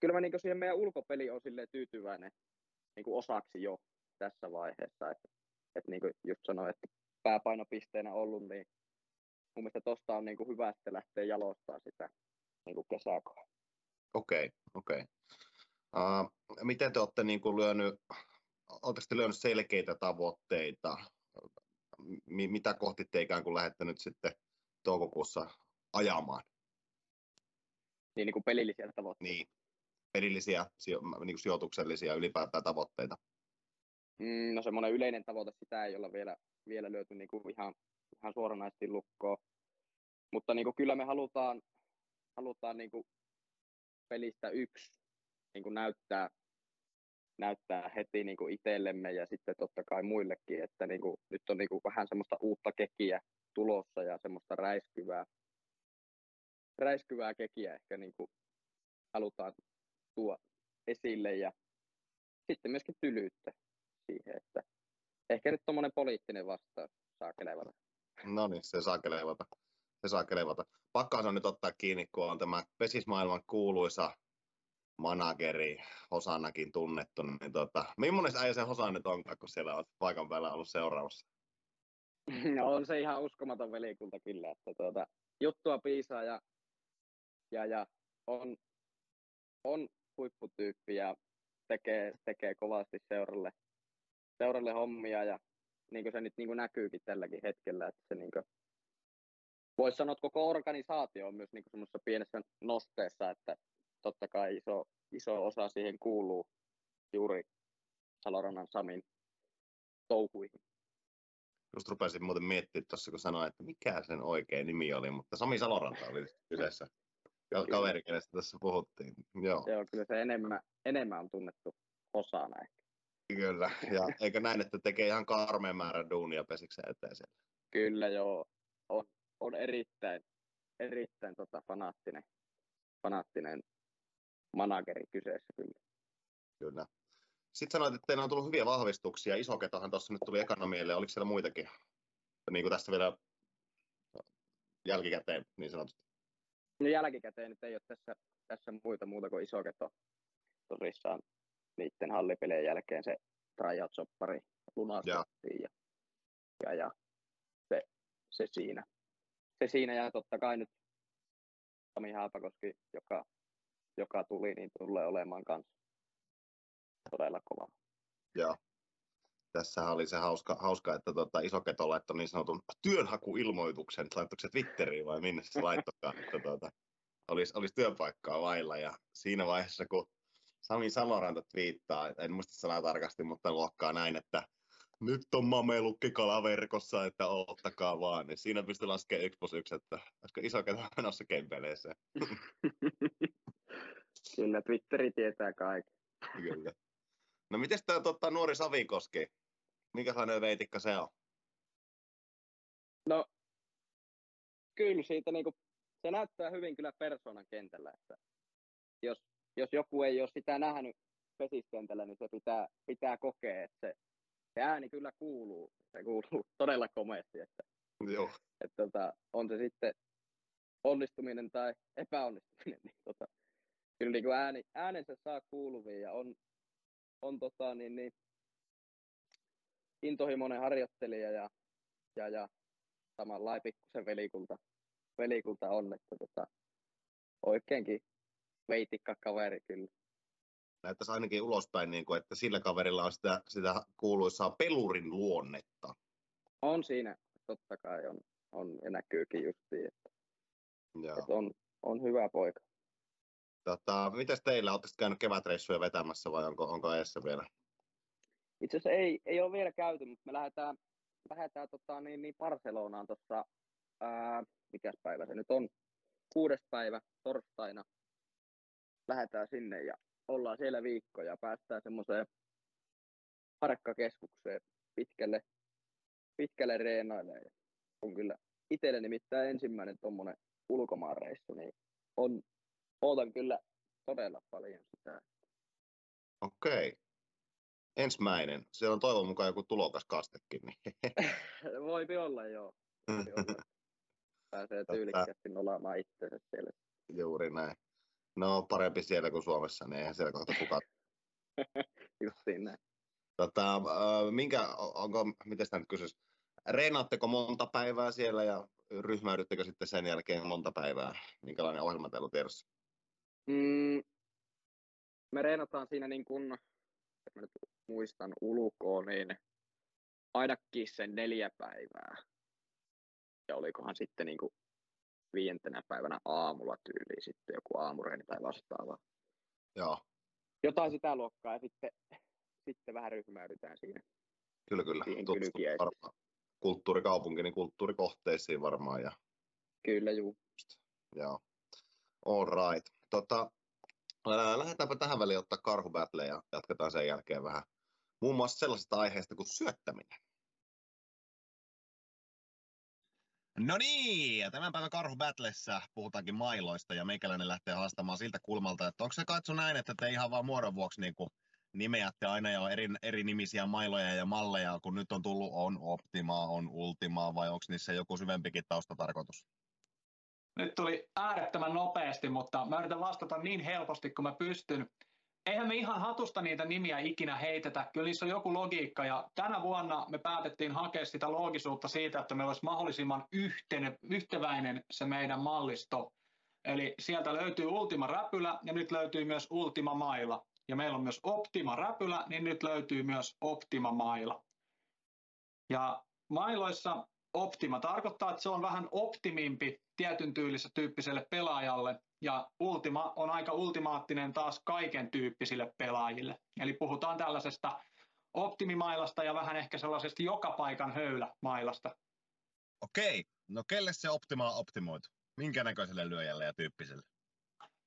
kyllä mä niin siihen meidän ulkopeli on tyytyväinen niin osaksi jo tässä vaiheessa, että että niin kuin just sanoin, että pääpainopisteenä ollut, niin mun mielestä tuosta on niin kuin hyvä sitten lähteä jalostaa sitä niin kuin kesäkoa. Okei, okay, okei. Okay. Uh, miten te olette niin kuin lyönyt, oletteko te lyönyt selkeitä tavoitteita? M- mitä kohti te ikään kuin lähdette nyt sitten toukokuussa ajamaan? Niin, niin kuin pelillisiä tavoitteita. Niin, pelillisiä, niin kuin sijoituksellisia ylipäätään tavoitteita. Mm, no semmoinen yleinen tavoite, sitä ei olla vielä, vielä löyty niin kuin ihan, ihan suoranaisesti lukkoon. Mutta niin kuin kyllä me halutaan, halutaan niin kuin pelistä yksi niin kuin näyttää, näyttää heti niin kuin itsellemme ja sitten totta kai muillekin, että niin kuin, nyt on niin kuin vähän semmoista uutta kekiä tulossa ja semmoista räiskyvää, räiskyvää kekiä ehkä niin kuin halutaan tuoda esille ja sitten myöskin tylyyttä siihen, että ehkä nyt tuommoinen poliittinen vastaus saa kelevata. No niin, se saa kelevata. Se saa kelevata. Pakkaas on nyt ottaa kiinni, kun on tämä pesismaailman kuuluisa manageri, Hosannakin tunnettu, niin tota, millainen äijä se Hosan nyt onkaan, kun siellä on paikan päällä ollut seuraavassa? No on se ihan uskomaton velikulta kyllä, että tuota, juttua piisaa ja, ja, ja on, on huipputyyppi ja tekee, tekee kovasti seuralle, seuralle hommia ja niin kuin se nyt niin kuin näkyykin tälläkin hetkellä, että se niin kuin, voisi sanoa, että koko organisaatio on myös niin semmoisessa pienessä nosteessa, että totta kai iso, iso osa siihen kuuluu juuri Salorannan Samin touhuihin. Just rupesin muuten miettimään tuossa, kun sanoin, että mikä sen oikea nimi oli, mutta Sami Saloranta oli kyseessä. Kaveri, kenestä tässä puhuttiin. Joo. Joo, kyllä se enemmän, enemmän on tunnettu osana ehkä. Kyllä, ja eikö näin, että tekee ihan karmeen määrän duunia pesiksen eteen siellä? Kyllä joo, on, on erittäin, erittäin tota fanaattinen, fanaattinen manageri kyseessä kyllä. Kyllä. Sitten sanoit, että teillä on tullut hyviä vahvistuksia. Isoketohan tuossa nyt tuli ekana mieleen. Oliko siellä muitakin? Niin kuin tässä vielä jälkikäteen niin sanotusti. No jälkikäteen nyt ei ole tässä, tässä muita muuta kuin isoketo tosissaan niiden hallipelien jälkeen se tryout-soppari lunastettiin ja, ja, ja se, se, siinä. Se siinä ja totta kai nyt Sami Haapakoski, joka, joka tuli, niin tulee olemaan kanssa todella kova. Joo. Tässä oli se hauska, hauska että tota, Isoketo laittoi niin sanotun työnhakuilmoituksen, laittoiko se Twitteriin vai minne se laittokaan, että tota, olisi, olisi työpaikkaa vailla. Ja siinä vaiheessa, kun Sami Saloranta twiittaa, en muista sanaa tarkasti, mutta luokkaa näin, että nyt on mamelukki kalaverkossa, että ottakaa vaan. Niin siinä pystyy laskemaan yksi plus yksi, että olisiko iso ketä menossa kempeleeseen. Kyllä, Twitteri tietää kaiken. Kyllä. No miten tämä tota, nuori Savikoski? Minkälainen veitikka se on? No, kyllä siitä niinku, se näyttää hyvin kyllä persoonan kentällä, että jos, jos joku ei ole sitä nähnyt pesiskentällä, niin se pitää, pitää kokea, että se, se ääni kyllä kuuluu. Se kuuluu todella komeasti, että, Joo. että tota, on se sitten onnistuminen tai epäonnistuminen, niin tota, kyllä niin kuin ääni, äänensä saa kuuluviin ja on, on tota, niin, niin, intohimoinen harjoittelija ja, ja, ja samalla pikkusen velikulta, velikulta on, että tota, oikeinkin veitikka kaveri kyllä. Näyttäisi ainakin ulospäin, niin kuin, että sillä kaverilla on sitä, sitä kuuluisaa pelurin luonnetta. On siinä, totta kai on, on ja näkyykin justiin, että, Joo. että on, on hyvä poika. Tota, mitäs teillä? Oletteko käynyt kevätreissuja vetämässä vai onko, onko eessä vielä? Itse asiassa ei, ei ole vielä käyty, mutta me lähdetään, lähdetään tota, niin, niin Barcelonaan tuossa, mikäs päivä se nyt on, kuudes päivä torstaina. Lähdetään sinne ja ollaan siellä viikko ja päästään semmoiseen harkkakeskukseen pitkälle, pitkälle reenaille. On kyllä itselle nimittäin ensimmäinen tuommoinen ulkomaanreissu, niin on, ootan kyllä todella paljon sitä. Okei. Ensimmäinen. Siellä on toivon mukaan joku tulokas kastekin. Niin. Voipi olla, joo. Voipi olla. Pääsee tyylikkäästi nolaamaan itsensä siellä. Juuri näin. No parempi siellä kuin Suomessa, niin eihän siellä kohta kukaan. Justiin näin. Tota, äh, minkä, onko, miten sitä nyt kysyisi, reenaatteko monta päivää siellä ja ryhmäydyttekö sitten sen jälkeen monta päivää? Minkälainen ohjelma teillä on tiedossa? Mm, me reenataan siinä niin kuin, jos mä nyt muistan ulkoa, niin ainakin sen neljä päivää. Ja olikohan sitten niin kuin viientenä päivänä aamulla tyyliin sitten joku aamureeni tai vastaava. Joo, Jotain sitä luokkaa ja sitten, sitten vähän ryhmäydytään siinä. kyllä kyllä. Varmaan kulttuurikaupunki, niin kulttuurikohteisiin varmaan. Ja, Kyllä, juu. joo. All right. Tota, ää, lähdetäänpä tähän väliin ottaa karhubattle ja jatketaan sen jälkeen vähän muun muassa sellaisesta aiheesta kuin syöttäminen. No niin, ja tämän päivän Karhu Battlessa puhutaankin mailoista ja meikäläinen lähtee haastamaan siltä kulmalta, että onko se katso näin, että te ihan vaan muodon vuoksi niin kuin nimeätte aina jo eri, eri nimisiä mailoja ja malleja, kun nyt on tullut on Optimaa, on Ultimaa vai onko niissä joku syvempikin taustatarkoitus? Nyt tuli äärettömän nopeasti, mutta mä yritän vastata niin helposti kuin mä pystyn. Eihän me ihan hatusta niitä nimiä ikinä heitetä, kyllä niissä on joku logiikka ja tänä vuonna me päätettiin hakea sitä loogisuutta siitä, että meillä olisi mahdollisimman yhtene, yhteväinen se meidän mallisto. Eli sieltä löytyy Ultima Räpylä ja nyt löytyy myös Ultima Maila. Ja meillä on myös Optima Räpylä, niin nyt löytyy myös Optima Maila. Ja mailoissa Optima tarkoittaa, että se on vähän optimimpi tietyn tyylisessä tyyppiselle pelaajalle, ja Ultima on aika ultimaattinen taas kaiken tyyppisille pelaajille. Eli puhutaan tällaisesta optimimailasta ja vähän ehkä sellaisesta joka paikan höylämailasta. Okei, no kelle se Optima on optimoitu? Minkä näköiselle lyöjälle ja tyyppiselle?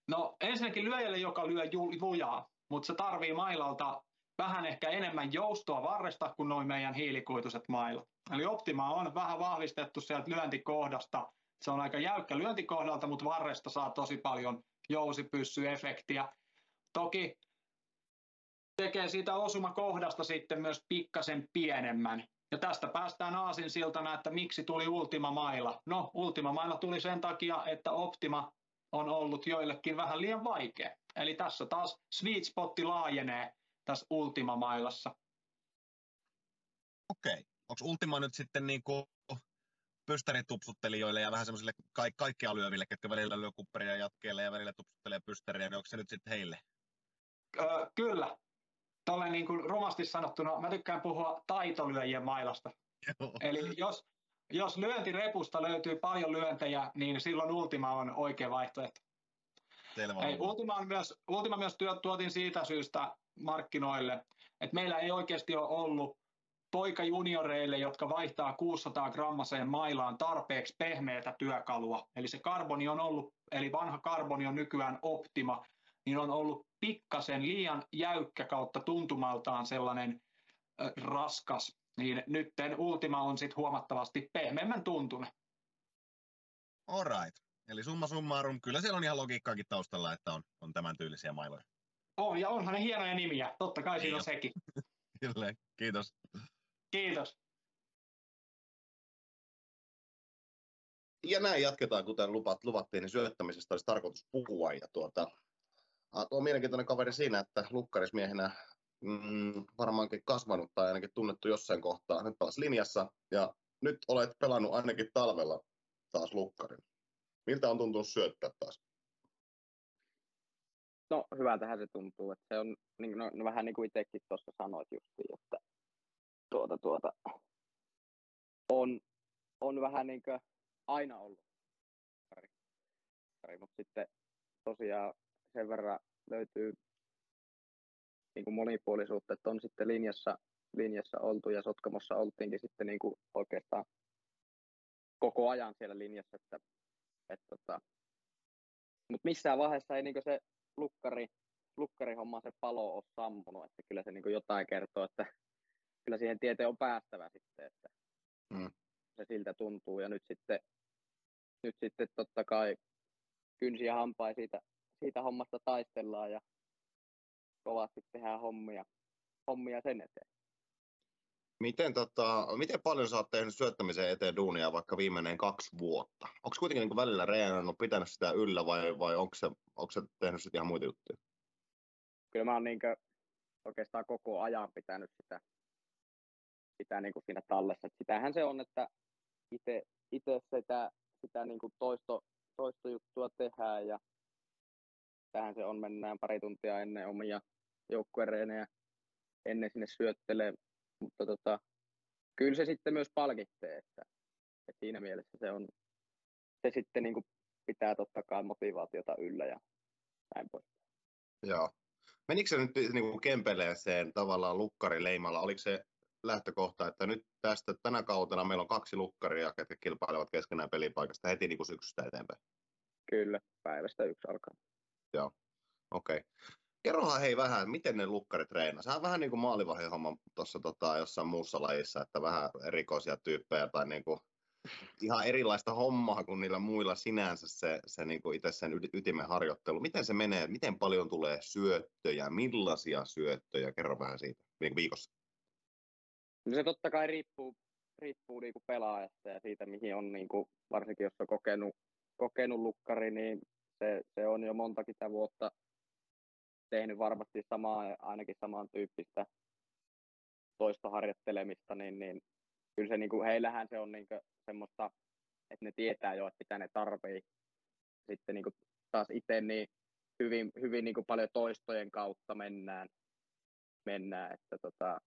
No ensinnäkin lyöjälle, joka lyö lujaa, mutta se tarvii mailalta vähän ehkä enemmän joustoa varresta kuin noin meidän hiilikuituiset mailat. Eli Optima on vähän vahvistettu sieltä lyöntikohdasta. Se on aika jäykkä lyöntikohdalta, mutta varresta saa tosi paljon jousipyssyefektiä. Toki tekee siitä osumakohdasta sitten myös pikkasen pienemmän. Ja tästä päästään aasinsiltana, että miksi tuli Ultima Maila. No, Ultima Maila tuli sen takia, että Optima on ollut joillekin vähän liian vaikea. Eli tässä taas sweet spotti laajenee tässä Ultima Mailassa. Okei, onko Ultima nyt sitten niin kuin pystäritupsuttelijoille ja vähän semmoisille ka- kaikkia lyöville, ketkä välillä lyö kupperia jatkeelle ja välillä tupsuttelee pysteriä, niin onko se nyt sitten heille? Öö, kyllä. tolleen niin kuin rumasti sanottuna, mä tykkään puhua taitolyöjien mailasta. Joo. Eli jos, jos lyöntirepusta löytyy paljon lyöntejä, niin silloin Ultima on oikea vaihtoehto. Selvä. Ei. Ultima, on myös, Ultima myös työ, tuotiin siitä syystä markkinoille, että meillä ei oikeasti ole ollut poikajunioreille, jotka vaihtaa 600 grammaseen mailaan tarpeeksi pehmeätä työkalua. Eli se karboni on ollut, eli vanha karboni on nykyään Optima, niin on ollut pikkasen liian jäykkä kautta tuntumaltaan sellainen ö, raskas. Niin nytten Ultima on sitten huomattavasti pehmeämmän tuntunen. Alright. Eli summa summarum, kyllä siellä on ihan logiikkaakin taustalla, että on, on tämän tyylisiä mailoja. On, ja onhan ne hienoja nimiä. Totta kai siinä on Niin sekin. Kyllä, kiitos. Kiitos. Ja näin jatketaan, kuten lupat, luvattiin, niin syöttämisestä olisi tarkoitus puhua. Ja tuota, on mielenkiintoinen kaveri siinä, että lukkarismiehenä mm, varmaankin kasvanut tai ainakin tunnettu jossain kohtaa. Nyt taas linjassa ja nyt olet pelannut ainakin talvella taas lukkarin. Miltä on tuntunut syöttää taas? No hyvältähän se tuntuu, että se on niin, no, no, vähän niin kuin itsekin tuossa sanoit justiin, että tuota, tuota, on, on vähän niin kuin aina ollut mutta sitten tosiaan sen verran löytyy niin kuin monipuolisuutta, että on sitten linjassa, linjassa oltu ja Sotkamossa oltiinkin sitten niin kuin oikeastaan koko ajan siellä linjassa, että, että tota, mutta missään vaiheessa ei niin se lukkari, lukkarihomma se palo ole sammunut, että kyllä se niin jotain kertoo, että kyllä siihen tieteen on päästävä sitten, että Mm. se siltä tuntuu ja nyt sitten, nyt sitten totta kai kynsi ja hampain siitä, siitä hommasta taistellaan ja kovasti tehdään hommia, hommia sen eteen. Miten, tota, miten paljon sä oot tehnyt syöttämisen eteen duunia vaikka viimeinen kaksi vuotta? Onko kuitenkin niin välillä reenannut, pitänyt sitä yllä vai, vai onko se, onko se tehnyt sitten ihan muita juttuja? Kyllä mä oon niin oikeastaan koko ajan pitänyt sitä, sitä niin siinä tallessa. Et sitähän se on, että itse sitä, sitä niin toisto, toistojuttua tehdään ja tähän se on, mennään pari tuntia ennen omia joukkuereenejä ennen sinne syöttelee, mutta tota, kyllä se sitten myös palkitsee, että, että siinä mielessä se on, se sitten niin pitää totta kai motivaatiota yllä ja näin pois. Joo. Menikö se nyt niin kuin kempeleeseen tavallaan lukkarileimalla? Oliko se lähtökohta, että nyt tästä tänä kautena meillä on kaksi lukkaria, jotka kilpailevat keskenään pelipaikasta heti niin kuin syksystä eteenpäin? Kyllä, päivästä yksi alkaa. Joo, okei. Okay. Kerrohan hei vähän, miten ne lukkarit treenaa. Sehän on vähän niin kuin maalivahdihomma tuossa tota, jossain muussa lajissa, että vähän erikoisia tyyppejä tai niin kuin ihan erilaista hommaa kuin niillä muilla sinänsä se, se niin kuin itse sen ytimen harjoittelu. Miten se menee? Miten paljon tulee syöttöjä? Millaisia syöttöjä? Kerro vähän siitä niin viikossa. No se totta kai riippuu, riippuu niin kuin pelaajasta ja siitä, mihin on, niin kuin, varsinkin jos on kokenut, kokenut lukkari, niin se, se on jo montakin vuotta tehnyt varmasti samaa, ainakin samantyyppistä toista harjoittelemista, niin, niin kyllä se niin kuin, heillähän se on niin kuin, semmoista, että ne tietää jo, että mitä ne tarvii. Sitten niin kuin, taas itse niin hyvin, hyvin niin kuin paljon toistojen kautta mennään, mennään että tota,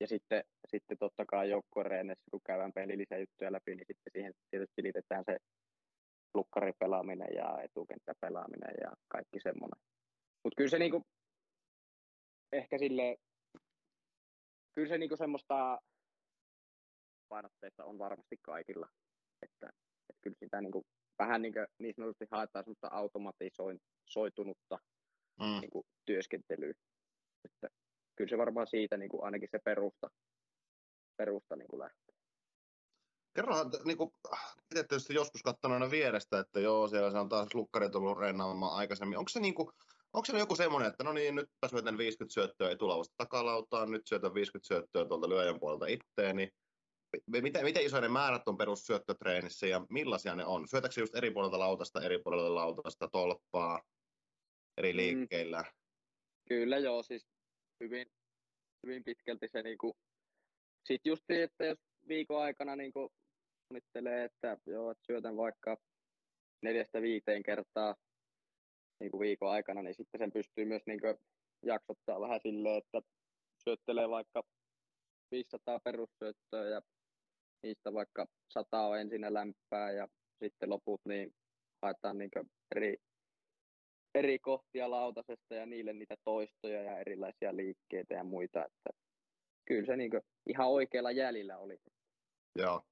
ja sitten, sitten totta kai joukkuereenessä, kun käydään pelillisiä juttuja läpi, niin sitten siihen tietysti liitetään se lukkaripelaaminen ja etukenttäpelaaminen ja kaikki semmoinen. Mutta kyllä se niinku, ehkä sille kyllä se niinku semmoista painotteista on varmasti kaikilla. Että, että kyllä sitä niinku, vähän niinku, niin sanotusti haetaan semmoista automatisoitunutta mm. niinku, työskentelyä. Että kyllä se varmaan siitä niinku, ainakin se perusta, perusta niinku lähtee. Kerrohan, niin kuin, itse tietysti joskus katsonut vierestä, että joo, siellä se on taas lukkarit ollut reenaamaan aikaisemmin. Onko se, niin kuin, onko se joku semmoinen, että no niin, nyt syötän 50 syöttöä etulavasta takalautaan, nyt syötän 50 syöttöä tuolta lyöjän puolelta itteeni. Miten, miten isoja ne määrät on perussyöttötreenissä ja millaisia ne on? Syötätkö just eri puolelta lautasta, eri puolelta lautasta, tolppaa, eri liikkeillä? Mm. Kyllä joo, siis hyvin, hyvin pitkälti se niinku, sit just että jos viikon aikana niinku suunnittelee, että joo, että syötän vaikka neljästä viiteen kertaa niin kuin viikon aikana, niin sitten sen pystyy myös niin kuin jaksottaa vähän silleen, että syöttelee vaikka 500 perussyöttöä ja niistä vaikka 100 on ensin lämpää ja sitten loput niin haetaan niin eri, eri kohtia lautasesta ja niille niitä toistoja ja erilaisia liikkeitä ja muita. Että kyllä se niin ihan oikealla jäljellä oli. Joo.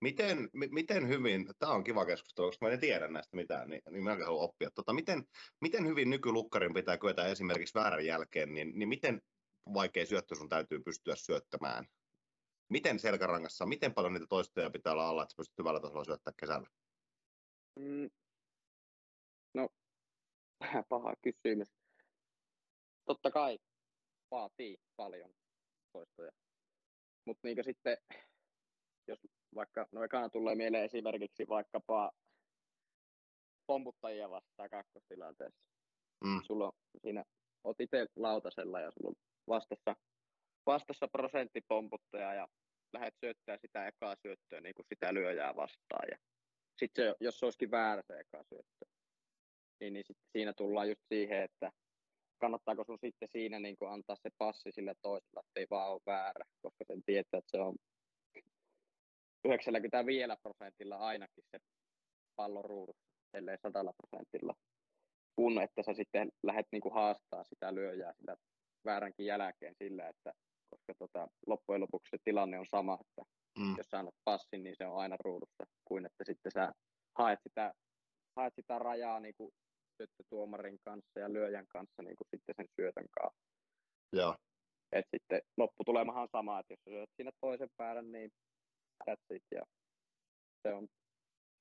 Miten, m- miten hyvin, tämä on kiva keskustelu, koska mä en tiedä näistä mitään, niin, niin mä haluan oppia. Tota, miten, miten hyvin nykylukkarin pitää kyetä esimerkiksi väärän jälkeen, niin, niin miten vaikea syöttö sun täytyy pystyä syöttämään? Miten selkärangassa, miten paljon niitä toistoja pitää olla alla, että sä pystyt hyvällä tasolla syöttää kesällä? Mm. Paha kysymys. Totta kai vaatii paljon toistoja. Mutta niin sitten, jos vaikka, no ekana tulee mieleen esimerkiksi vaikkapa pomputtajia vastaan kakkostilanteessa. Mm. Sulla on siinä, oot itse lautasella ja sulla on vastassa, vastassa prosenttipomputtajaa ja lähdet syöttää sitä ekaa syöttöä niin kuin sitä lyöjää vastaan. Ja sitten se, jos se olisikin väärä se eka syöttö, niin, niin sit siinä tullaan just siihen, että kannattaako sun sitten siinä niin kuin antaa se passi sille toiselle, että ei vaan ole väärä, koska sen tietää, että se on 95 prosentilla ainakin se pallon ruudussa, ellei 100 prosentilla, kun että sä sitten lähdet niin kuin haastaa sitä lyöjää sitä vääränkin jälkeen sillä, että koska tota, loppujen lopuksi se tilanne on sama, että mm. jos sä annat passin, niin se on aina ruudussa, kuin että sitten sä haet sitä, haet sitä rajaa niin kuin tuomarin kanssa ja lyöjän kanssa niin kuin sitten sen syötön kanssa. Joo. Et sitten lopputulemahan on sama, että jos syöt sinne toisen päälle, niin that's it, ja se on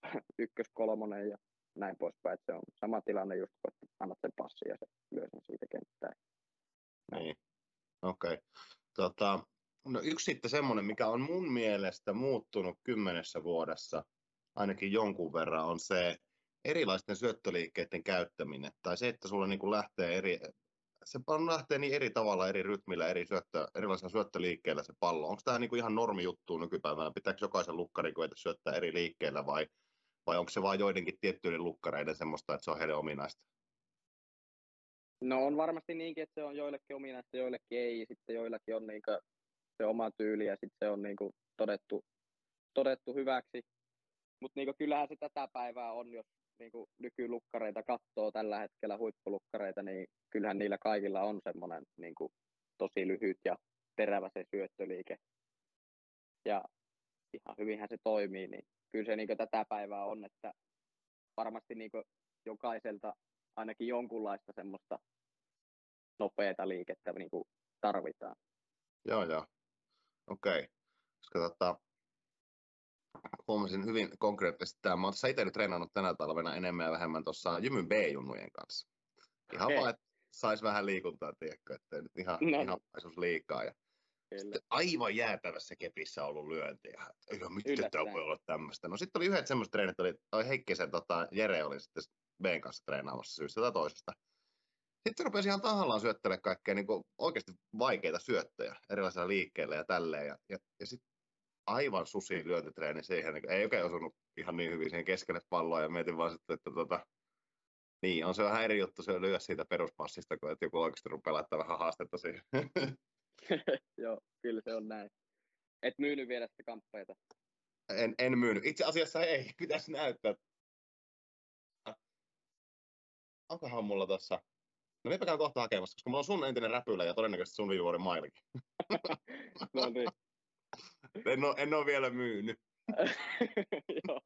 ykköskolmonen ja näin poispäin. Että se on sama tilanne just, kun annat sen passin ja se lyö sen siitä kenttään. Niin, okei. Okay. Tota, no yksi sitten semmoinen, mikä on mun mielestä muuttunut kymmenessä vuodessa, ainakin jonkun verran, on se erilaisten syöttöliikkeiden käyttäminen. Tai se, että sulla niin kuin lähtee eri, se pallo lähtee niin eri tavalla, eri rytmillä, eri syöttö, erilaisilla syöttöliikkeillä se pallo. Onko tämä niin kuin ihan normi juttu nykypäivänä? Pitääkö jokaisen lukkarin koeta syöttää eri liikkeillä vai, vai onko se vain joidenkin tiettyjen lukkareiden semmoista, että se on heidän ominaista? No on varmasti niinkin, että se on joillekin ominaista, joillekin ei. Sitten joillakin on niin se oma tyyli ja sitten se on niin todettu, todettu hyväksi. Mutta niin kyllähän se tätä päivää on, jos niin nykylukkareita katsoo tällä hetkellä huippulukkareita, niin kyllähän niillä kaikilla on semmoinen niin tosi lyhyt ja terävä se syöttöliike. Ja ihan hyvinhän se toimii, niin kyllä se niin tätä päivää on, että varmasti niin jokaiselta ainakin jonkunlaista semmoista nopeata liikettä niin kuin tarvitaan. Joo, joo. Okei. Okay. Koska tota, huomasin hyvin konkreettisesti tämä. Mä oon itse nyt treenannut tänä talvena enemmän ja vähemmän tuossa Jymyn B-junnujen kanssa. Ihan okay. vaan, että saisi vähän liikuntaa, tiedätkö, että nyt ihan, no. ihan liikaa. Ja aivan jäätävässä kepissä ollut lyöntiä. Eikä miten tämä voi olla tämmöistä. No sitten oli yhdet semmoiset treenit, oli, oli Heikkisen, tota, Jere oli sitten Bn kanssa treenaamassa syystä tai toisesta. Sitten rupesi ihan tahallaan syöttelemään kaikkea niin kuin oikeasti vaikeita syöttöjä erilaisilla liikkeillä ja tälleen. Ja, ja, ja sitten aivan susi lyöntitreeni siihen, niin ei oikein osunut ihan niin hyvin siihen keskelle palloa ja mietin vaan sitten, että tota, niin, on se vähän eri juttu se lyö siitä peruspassista, kun että joku oikeasti rupeaa laittaa vähän haastetta siihen. Joo, kyllä se on näin. Et myynyt vielä sitä kamppeita? En, en myynyt. Itse asiassa ei, pitäisi näyttää. Onkohan mulla tossa? No minäpä käyn kohta hakemassa, koska mulla on sun entinen räpylä ja todennäköisesti sun viime vuoden mailikin. no niin. En ole, en ole vielä myynyt. Joo.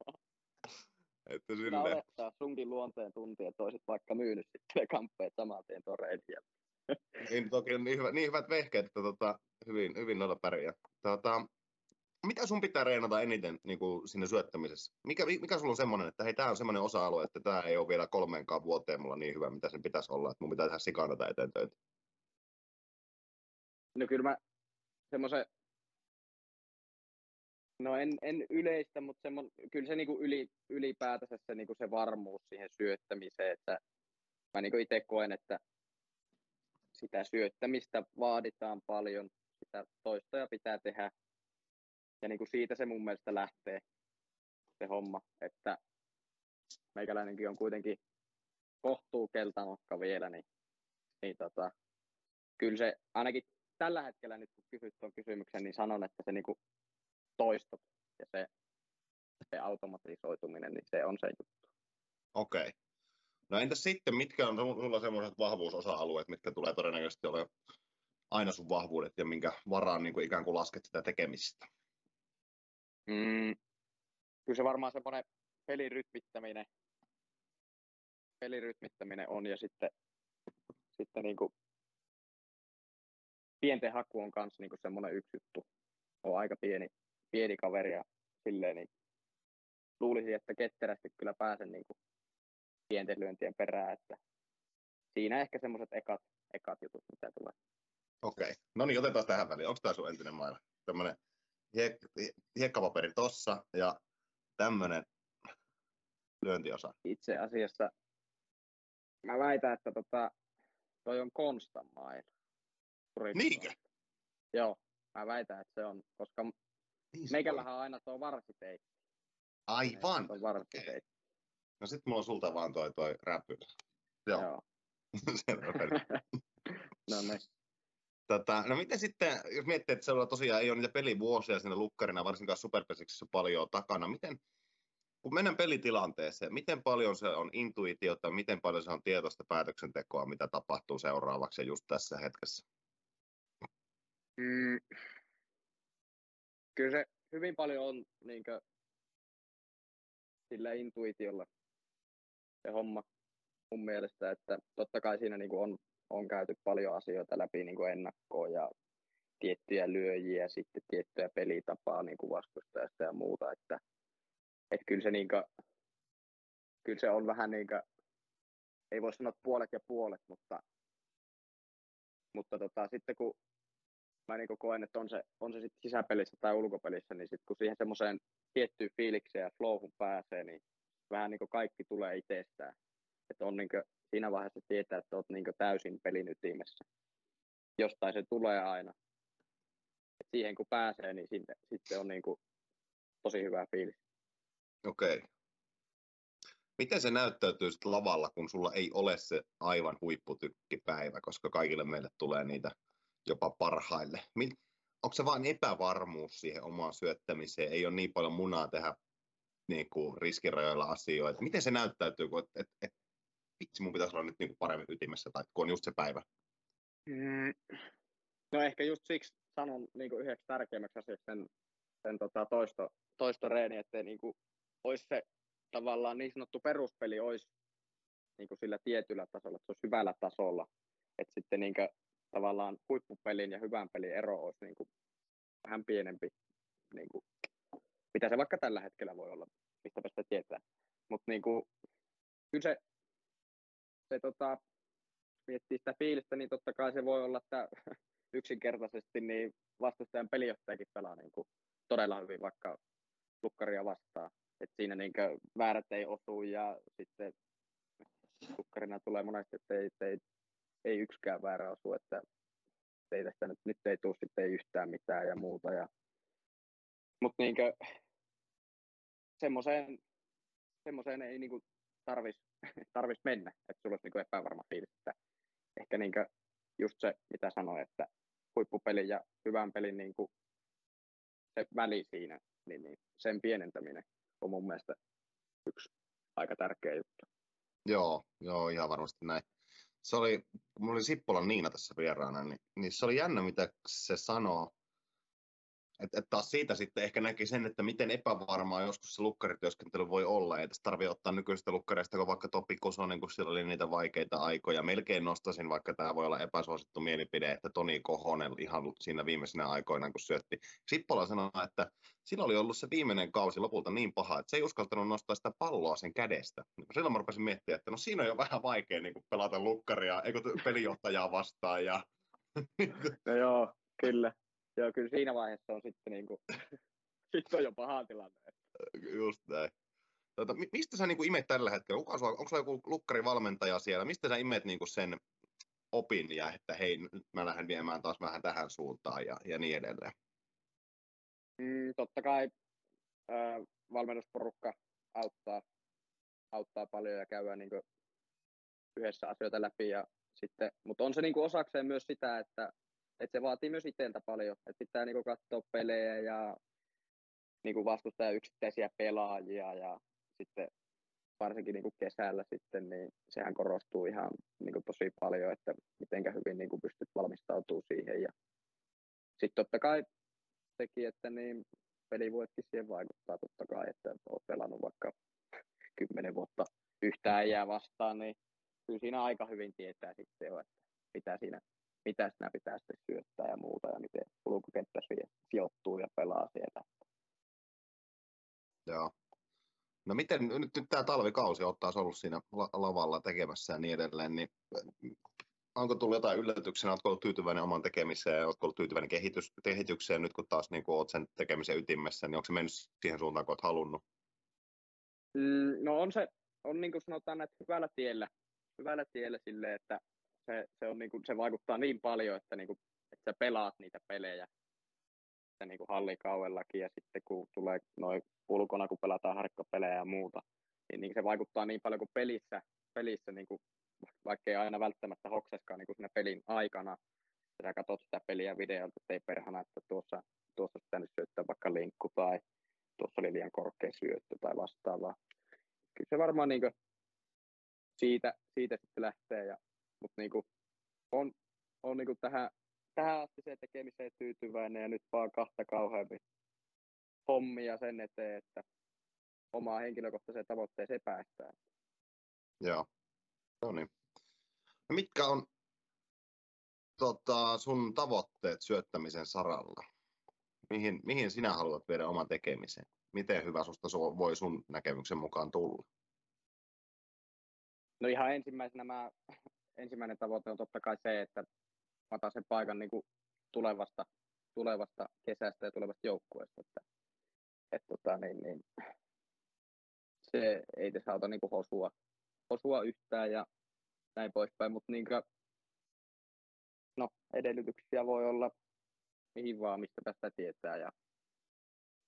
Että sinne. olettaa sunkin luonteen tuntia, että olisit vaikka myynyt sitten ne kamppeet saman tien tuon niin, toki on niin, hyvä, niin hyvät vehkeet, että tota, hyvin, hyvin noilla pärjää. Tota, mitä sun pitää reenata eniten niin kuin sinne syöttämisessä? Mikä, mikä sulla on semmoinen, että hei, tämä on semmoinen osa-alue, että tämä ei ole vielä kolmeenkaan vuoteen mulla niin hyvä, mitä sen pitäisi olla, että mun pitää tehdä sikana eteen töitä? No kyllä mä semmoisen No en, en yleistä, mutta semmon, kyllä se niinku yli, ylipäätänsä se, niinku se varmuus siihen syöttämiseen, että mä niinku itse koen, että sitä syöttämistä vaaditaan paljon, sitä toistoja pitää tehdä, ja niinku siitä se mun mielestä lähtee se homma, että meikäläinenkin on kuitenkin kohtuu keltanokka vielä, niin, niin tota, kyllä se ainakin tällä hetkellä nyt kun kysyt tuon kysymyksen, niin sanon, että se niinku toistot ja se, se automatisoituminen, niin se on se juttu. Okei. Okay. No entäs sitten, mitkä on sulla semmoiset vahvuusosa-alueet, mitkä tulee todennäköisesti ole aina sun vahvuudet ja minkä varaan niin kuin ikään kuin lasket sitä tekemistä? Mm, kyllä se varmaan semmoinen pelirytmittäminen, pelirytmittäminen on ja sitten, sitten niin kuin pienten haku on kanssa niin semmoinen yksi juttu. On aika pieni, pieni kaveri ja silleen niin luulisin, että ketterästi kyllä pääsen niin kuin pienten lyöntien perään, että siinä ehkä semmoiset ekat, ekat jutut, mitä tulee. Okei, okay. no niin, otetaan tähän väliin. Onko tämä sun entinen maila? Tämmöinen hiek- hiekkapaperi tossa ja tämmöinen lyöntiosa. Itse asiassa mä väitän, että tota, toi on Konstan maila. Niinkö? Joo, mä väitän, että se on, koska niin meikällähän on aina tuo varsiteitti. Aivan. On varsiteitti. No sit mulla on sulta vaan toi, toi räpylä. Joo. Joo. no niin. Tota, no miten sitten, jos miettii, että sellailla tosiaan ei ole niitä pelivuosia siinä lukkarina, varsinkaan Superpesiksissä paljon takana, miten, kun mennään pelitilanteeseen, miten paljon se on intuitiota, miten paljon se on tietoista päätöksentekoa, mitä tapahtuu seuraavaksi ja just tässä hetkessä? Mm, kyllä se hyvin paljon on niin kuin, sillä intuitiolla se homma mun mielestä, että totta kai siinä niin kuin on, on käyty paljon asioita läpi niin kuin ennakkoon ja tiettyjä lyöjiä sitten tiettyjä pelitapaa niin kuin vastustajasta ja muuta, että, että kyllä, se niin kuin, kyllä se on vähän niin kuin, ei voi sanoa puolet ja puolet, mutta, mutta tota, sitten kun mä niin koen, että on se, on se sitten sisäpelissä tai ulkopelissä, niin sitten kun siihen semmoiseen tiettyyn fiilikseen ja flowhun pääsee, niin vähän niin kaikki tulee itsestään. Että on niin siinä vaiheessa tietää, että olet niin täysin pelin ytimessä. Jostain se tulee aina. Et siihen kun pääsee, niin sitten, sitten on niin kuin tosi hyvä fiilis. Okei. Okay. Miten se näyttäytyy sitten lavalla, kun sulla ei ole se aivan huipputykkipäivä, koska kaikille meille tulee niitä jopa parhaille. Onko se vain epävarmuus siihen omaan syöttämiseen? Ei ole niin paljon munaa tehdä niin kuin riskirajoilla asioita. Miten se näyttäytyy, kun et, et, et, vitsi, mun pitäisi olla nyt niin kuin paremmin ytimessä, tai kun on just se päivä? Mm. No ehkä just siksi sanon niin kuin yhdeksi tärkeimmäksi asiaksi sen, sen tota toisto, toistoreeni, että niin kuin olisi se tavallaan niin sanottu peruspeli olisi niin kuin sillä tietyllä tasolla, että se olisi hyvällä tasolla. Että sitten niin kuin tavallaan huippupelin ja hyvän pelin ero olisi niin kuin vähän pienempi, niin kuin, mitä se vaikka tällä hetkellä voi olla, mistä sitä tietää. Mutta niin kuin, kyllä se, se tota, miettii sitä fiilistä, niin totta kai se voi olla, että yksinkertaisesti niin vastustajan pelijohtajakin pelaa niin kuin todella hyvin vaikka lukkaria vastaan. Et siinä niin väärät ei osu ja sitten lukkarina tulee monesti, että ei, ei ei yksikään väärä osu, että ei tästä nyt, nyt ei tule sitten yhtään mitään ja muuta. Ja, mutta niinkö, semmoiseen, semmoiseen ei niinku tarvis, tarvis mennä, että sulla olisi niinku epävarma fiilis. Että ehkä niinkö just se, mitä sanoin, että huippupelin ja hyvän pelin niinku se väli siinä, niin, niin sen pienentäminen on mun mielestä yksi aika tärkeä juttu. Joo, joo, ihan varmasti näin se oli, kun mulla oli Sippolan Niina tässä vieraana, niin, niin se oli jännä, mitä se sanoo. Että et taas siitä sitten ehkä näki sen, että miten epävarmaa joskus se lukkarityöskentely voi olla. Ei tässä tarvitse ottaa nykyistä lukkareista, kun vaikka Topi Kosonen, kun sillä oli niitä vaikeita aikoja. Melkein nostasin, vaikka tämä voi olla epäsuosittu mielipide, että Toni Kohonen ihan siinä viimeisenä aikoina, kun syötti. Sippola sanoi, että sillä oli ollut se viimeinen kausi lopulta niin paha, että se ei uskaltanut nostaa sitä palloa sen kädestä. Silloin mä rupesin miettimään, että no siinä on jo vähän vaikea niin pelata lukkaria, eikö pelijohtajaa vastaan. Ja... no joo, kyllä. Joo, kyllä siinä vaiheessa on sitten niin kuin, sitten on jo paha tilanne. Just näin. Tota, mistä sä niin kuin imet tällä hetkellä? Onko sulla, onko sulla joku lukkarivalmentaja siellä? Mistä sä imet niin kuin sen opin ja että hei, nyt mä lähden viemään taas vähän tähän suuntaan ja, ja niin edelleen? Mm, totta kai äh, valmennusporukka auttaa, auttaa paljon ja käydään niin yhdessä asioita läpi. Ja sitten, mutta on se niin kuin osakseen myös sitä, että et se vaatii myös itseltä paljon, että pitää niinku katsoa pelejä ja niinku vastustaa yksittäisiä pelaajia ja sitten varsinkin niinku kesällä sitten, niin sehän korostuu ihan niinku tosi paljon, että miten hyvin niinku pystyt valmistautumaan siihen. Ja sitten totta kai sekin, että niin pelivuotkin siihen vaikuttaa totta kai, että olet pelannut vaikka kymmenen vuotta yhtä äijää vastaan, niin kyllä siinä aika hyvin tietää sitten jo, että mitä siinä, mitä sinä pitää sitten syöttää ja muuta ja miten ulkokenttä sijoittuu ja pelaa siellä. Joo. No miten nyt, nyt tämä talvikausi ottaa ollut siinä lavalla tekemässä ja niin edelleen, niin onko tullut jotain yllätyksenä, oletko ollut tyytyväinen oman tekemiseen, ja oletko ollut tyytyväinen kehitys, kehitykseen nyt kun taas niin kun olet sen tekemisen ytimessä, niin onko se mennyt siihen suuntaan, kun olet halunnut? Mm, no on se, on niin kuin sanotaan, että hyvällä tiellä, hyvällä tiellä sille, että se, se, on niin kuin, se vaikuttaa niin paljon, että, niin kuin, että sä pelaat niitä pelejä että niin kuin hallikauellakin ja sitten kun tulee noin ulkona, kun pelataan harkkapelejä ja muuta, niin, niin se vaikuttaa niin paljon kuin pelissä, pelissä niin kuin vaikka ei aina välttämättä hokseskaan niin siinä pelin aikana, ja sä katsot sitä peliä videolta, että ei perhana, että tuossa, tuossa olisi pitänyt syöttää vaikka linkku tai tuossa oli liian korkea syöttö tai vastaavaa. Kyllä se varmaan niin siitä, siitä sitten lähtee, ja, mutta niin on, on niin tähän, tähän asti se tekemiseen tyytyväinen ja nyt vaan kahta kauheammin hommia sen eteen, että omaa henkilökohtaiseen tavoitteeseen päästään. Joo. No niin. No mitkä on tota, sun tavoitteet syöttämisen saralla? Mihin, mihin sinä haluat viedä oman tekemisen? Miten hyvä susta voi sun näkemyksen mukaan tulla? No ihan ensimmäisenä mä, ensimmäinen tavoite on totta kai se, että mä otan sen paikan niin kuin tulevasta, tulevasta kesästä ja tulevasta joukkueesta. Että, et, tota, niin, niin, se ei tässä auta niin kuin hosua, osua yhtään ja näin poispäin, mutta niin kuin, no, edellytyksiä voi olla mihin vaan, mistä tästä tietää ja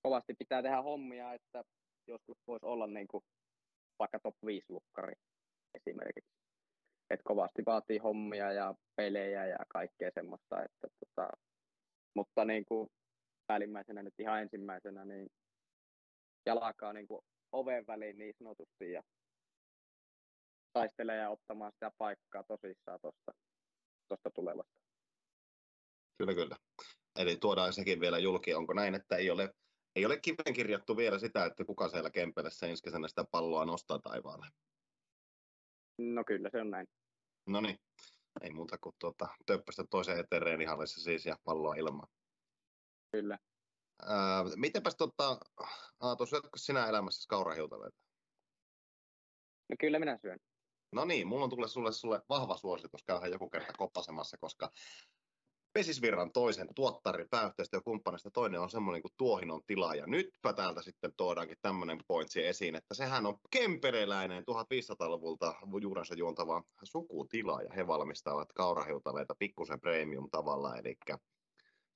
kovasti pitää tehdä hommia, että joskus voisi olla niin kuin vaikka top 5 lukkari esimerkiksi. Et kovasti vaatii hommia ja pelejä ja kaikkea semmoista, että tota, mutta niin kuin päällimmäisenä nyt ihan ensimmäisenä, niin jalakaa niin kuin oven väliin niin sanotusti ja taistelee ja ottamaan sitä paikkaa tosissaan tuosta tosta tulevasta. Kyllä, kyllä. Eli tuodaan sekin vielä julki. Onko näin, että ei ole, ei ole kiven kirjattu vielä sitä, että kuka siellä Kempelässä ensi kesänä sitä palloa nostaa taivaalle? No kyllä se on näin. No niin, ei muuta kuin tuota, töppöstä toiseen eteen reenihallissa siis ja palloa ilmaan. Kyllä. Ää, mitenpäs tota, Aato, syötkö sinä elämässä kaurahiutaleita? No kyllä minä syön. No niin, mulla on tulee sulle, sulle vahva suositus käydä joku kerta koppasemassa, koska Pesisvirran toisen tuottari pääyhteistyö kumppanista toinen on semmoinen kuin Tuohinon tila. Ja nytpä täältä sitten tuodaankin tämmöinen pointsi esiin, että sehän on kempeleläinen 1500-luvulta juurensa juontava sukutila ja he valmistavat kaurahiutaleita pikkusen premium tavalla, eli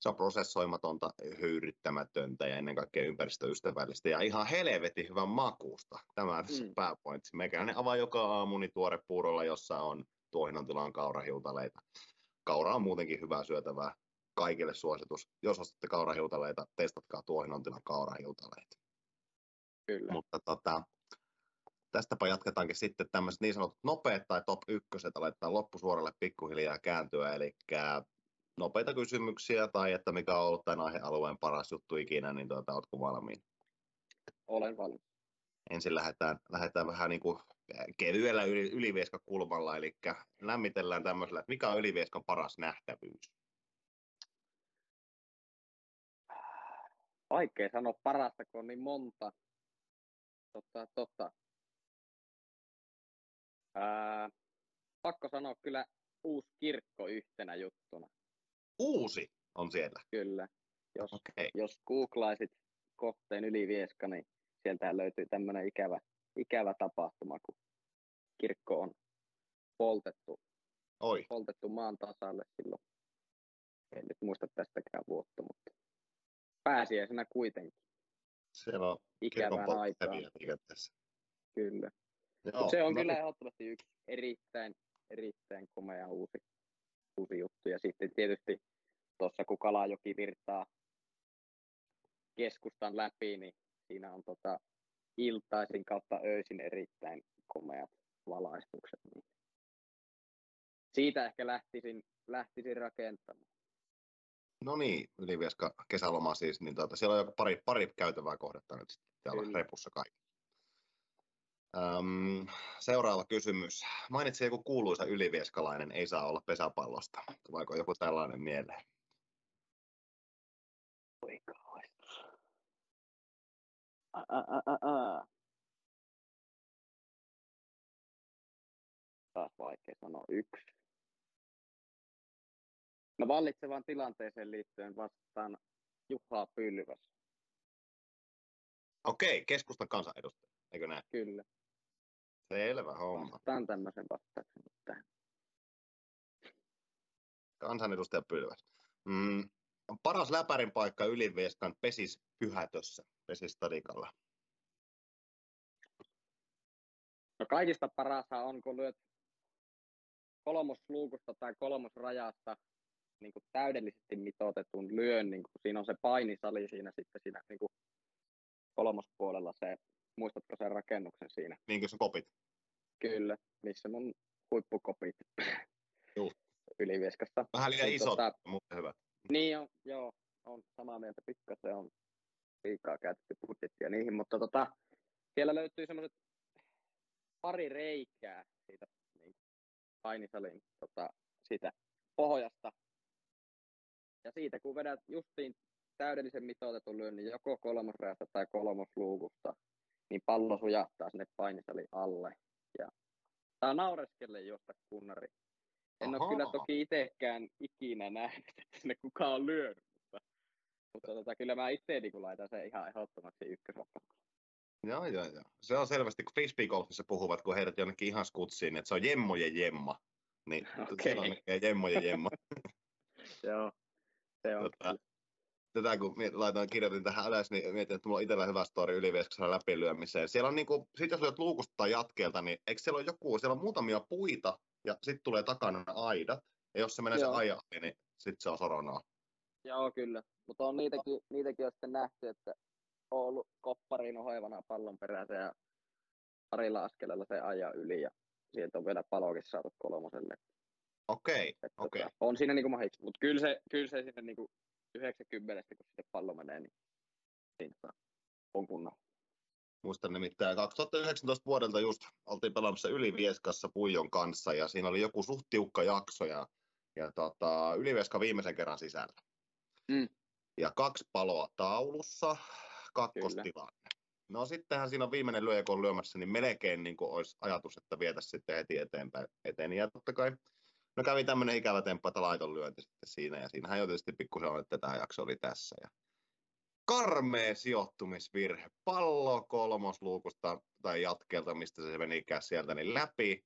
se on prosessoimatonta, höyryttämätöntä ja ennen kaikkea ympäristöystävällistä ja ihan helvetin hyvän makuusta. Tämä on mm. pääpointsi. Meikäläinen avaa joka aamu niin tuore puurolla, jossa on tuohinon tilan kaurahiutaleita. Kaura on muutenkin hyvää syötävää. Kaikille suositus. Jos ostatte kaurahiutaleita, testatkaa tuohinon tilan kaurahiutaleita. Kyllä. Mutta tota, tästäpä jatketaankin sitten tämmöiset niin sanotut nopeat tai top ykköset, aletaan loppusuoralle pikkuhiljaa kääntyä, eli nopeita kysymyksiä tai että mikä on ollut tämän aihealueen paras juttu ikinä, niin tuota, oletko valmiin? Olen valmis. Ensin lähdetään, lähdetään vähän niin kuin kevyellä yli, ylivieskakulmalla, eli lämmitellään tämmöisellä, että mikä on ylivieskan paras nähtävyys? Vaikea sanoa parasta, kun on niin monta. Totta, totta. Ää, pakko sanoa kyllä uusi kirkko yhtenä juttuna. Uusi on siellä? Kyllä. Jos, okay. jos googlaisit kohteen Ylivieska, niin sieltä löytyy tämmöinen ikävä, ikävä tapahtuma, kun kirkko on poltettu, Oi. poltettu maan tasalle silloin. En nyt muista tästäkään vuotta, mutta pääsiäisenä kuitenkin. Siellä on ikävän aikaan. Kyllä. Joo, se on no. kyllä ehdottomasti yksi erittäin, erittäin komea uusi, uusi juttu. Ja sitten tietysti tuossa kun Kalajoki virtaa keskustan läpi, niin siinä on tota iltaisin kautta öisin erittäin komeat valaistukset. Niin siitä ehkä lähtisin, lähtisin rakentamaan. No niin, Ylivieska kesäloma siis, niin tuota, siellä on jo pari, pari käytävää kohdetta nyt sitten täällä Kyllä. repussa kaikki. Öm, seuraava kysymys. Mainitsi joku kuuluisa ylivieskalainen, ei saa olla pesäpallosta. Tuleeko joku tällainen mieleen? Oi kauhistus. Taas vaikea sanoa yksi. No vallitsevaan tilanteeseen liittyen vastaan Juha Pylväs. Okei, keskustan kansanedustaja, eikö näin? Kyllä. Selvä homma. Vastaan tämmöisen vastauksen tähän. Kansanedustaja Pylväs. Mm, paras läpärin paikka Ylivieskan Pesis Pyhätössä, Pesis Stadikalla. No kaikista parasta on, kun lyöt kolmosluukusta tai kolmosrajasta niin kuin täydellisesti mitoitetun lyön, niin kuin siinä on se painisali siinä sitten siinä niin kuin kolmospuolella se, muistatko sen rakennuksen siinä? Niin kuin se kopit. Kyllä, missä mun huippukopit Juu. Ylivieskasta. Vähän liian Niin, isot, tota- mutta hyvät. Niin on, joo, on samaa mieltä, pikkasen on liikaa käytetty budjettia niihin, mutta tota, siellä löytyy semmoiset pari reikää siitä niin painisalin tota, siitä pohjasta. Ja siitä kun vedät justiin täydellisen mitoitetun lyönnin joko kolmosrajasta tai kolmosluukusta, niin pallo sujahtaa sinne painisalin alle. Ja saa naureskelle josta kunnari. En ole kyllä toki itsekään ikinä nähnyt, että sinne kukaan on lyönyt, mutta, tota, kyllä mä itse niin laitan sen ihan ehdottomasti ykkösoppaksi. Joo, joo, joo. Se on selvästi, kun frisbeegolfissa puhuvat, kun heidät jonnekin ihan skutsiin, että se on jemmojen jemma. Niin Okei. siellä näkee jemmojen jemma. Joo, se on Tota, tätä kun laitoin, kirjoitin tähän ylös, niin mietin, että mulla on itsellä hyvä story Ylivieskassa läpilyömiseen. Siellä on niinku, sit jos lyöt luukusta tai jatkeelta, niin eikö siellä ole joku, siellä on muutamia puita ja sitten tulee takana aidat. Ja jos se menee Joo. se ohi, niin sitten se on soronaa. Joo, kyllä. Mutta on niitäkin, niitäkin on sitten nähty, että on ollut koppariin ohoivana pallon perässä ja parilla askeleella se ajaa yli ja sieltä on vielä palokin saatu kolmoselle. Okei, Että okei. tota, on siinä niinku mahdollista, mutta kyllä se, kyllä se sinne niinku 90, kun sitten pallo menee, niin siinä tota, on kunnon. Muistan nimittäin 2019 vuodelta just oltiin pelaamassa Ylivieskassa Puijon kanssa ja siinä oli joku suht tiukka jakso ja, ja tota, Ylivieska viimeisen kerran sisällä. Mm. Ja kaksi paloa taulussa, kakkostilanne. No sittenhän siinä on viimeinen lyöjä, kun on lyömässä, niin melkein niin kuin olisi ajatus, että vietäisiin sitten heti eteenpäin. Eteni. Ja totta kai, no kävi tämmöinen ikävä temppu, että laiton lyönti sitten siinä. Ja siinähän jo tietysti pikkusen on, että tämä jakso oli tässä. Ja karmea sijoittumisvirhe. Pallo kolmosluukusta tai jatkelta, mistä se menikään sieltä, niin läpi.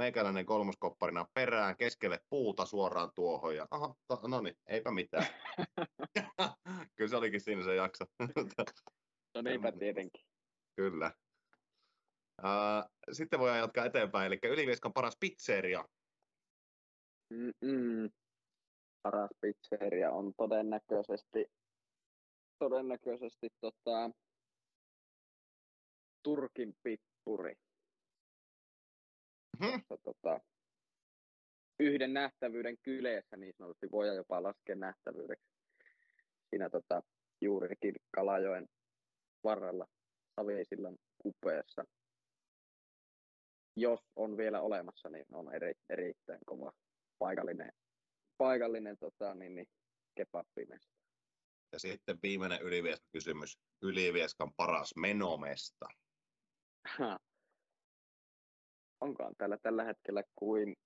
Meikäläinen kolmoskopparina perään, keskelle puuta suoraan tuohon. Ja aha, to, no niin, eipä mitään. Kyllä se olikin siinä se jakso. No niinpä tietenkin. Kyllä. Uh, sitten voidaan jatkaa eteenpäin, eli Ylivieskan paras pizzeria. Mm-mm. Paras pizzeria on todennäköisesti, todennäköisesti tota, Turkin pippuri. Mhm. Tuossa, tota, yhden nähtävyyden kyleessä niin sanotusti voidaan jopa laskea nähtävyydeksi. Siinä tota, juurikin Kalajoen varrella Savisillan kupeessa. Jos on vielä olemassa, niin on eri, erittäin kova paikallinen, paikallinen tota, niin, niin. Ja sitten viimeinen Ylivieskan kysymys. Ylivieskan paras menomesta. Onkohan täällä tällä hetkellä kuin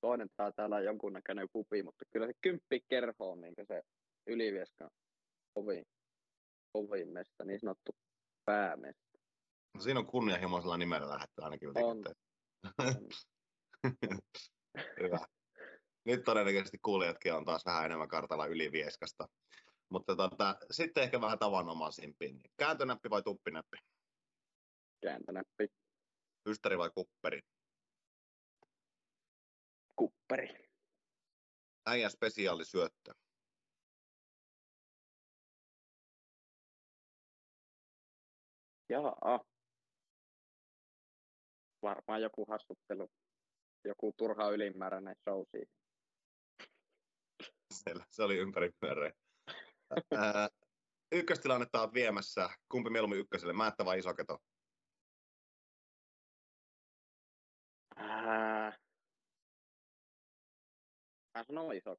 toinen tää täällä on jonkunnäköinen pupi, mutta kyllä se kymppi kerho on niin se Ylivieskan kovin, kovin mesta, niin sanottu päämesta. No, siinä on kunnianhimoisella nimellä lähdetty ainakin. On. Hyvä. Nyt todennäköisesti kuulijatkin on taas vähän enemmän kartalla Ylivieskasta. Mutta tota, sitten ehkä vähän tavanomaisimpiin. Kääntönäppi vai tuppinäppi? Kääntönäppi, Ystäri vai kupperi? kupperi. äijän spesiaalisyöttö. Jaa. Varmaan joku hassuttelu. Joku turha ylimääräinen show siihen. Siellä, se oli ympäripyöreä. Ää, ykköstilannetta olet viemässä. Kumpi mieluummin ykköselle, Määttä vai Isoketo? Ää... Mä sanon iso.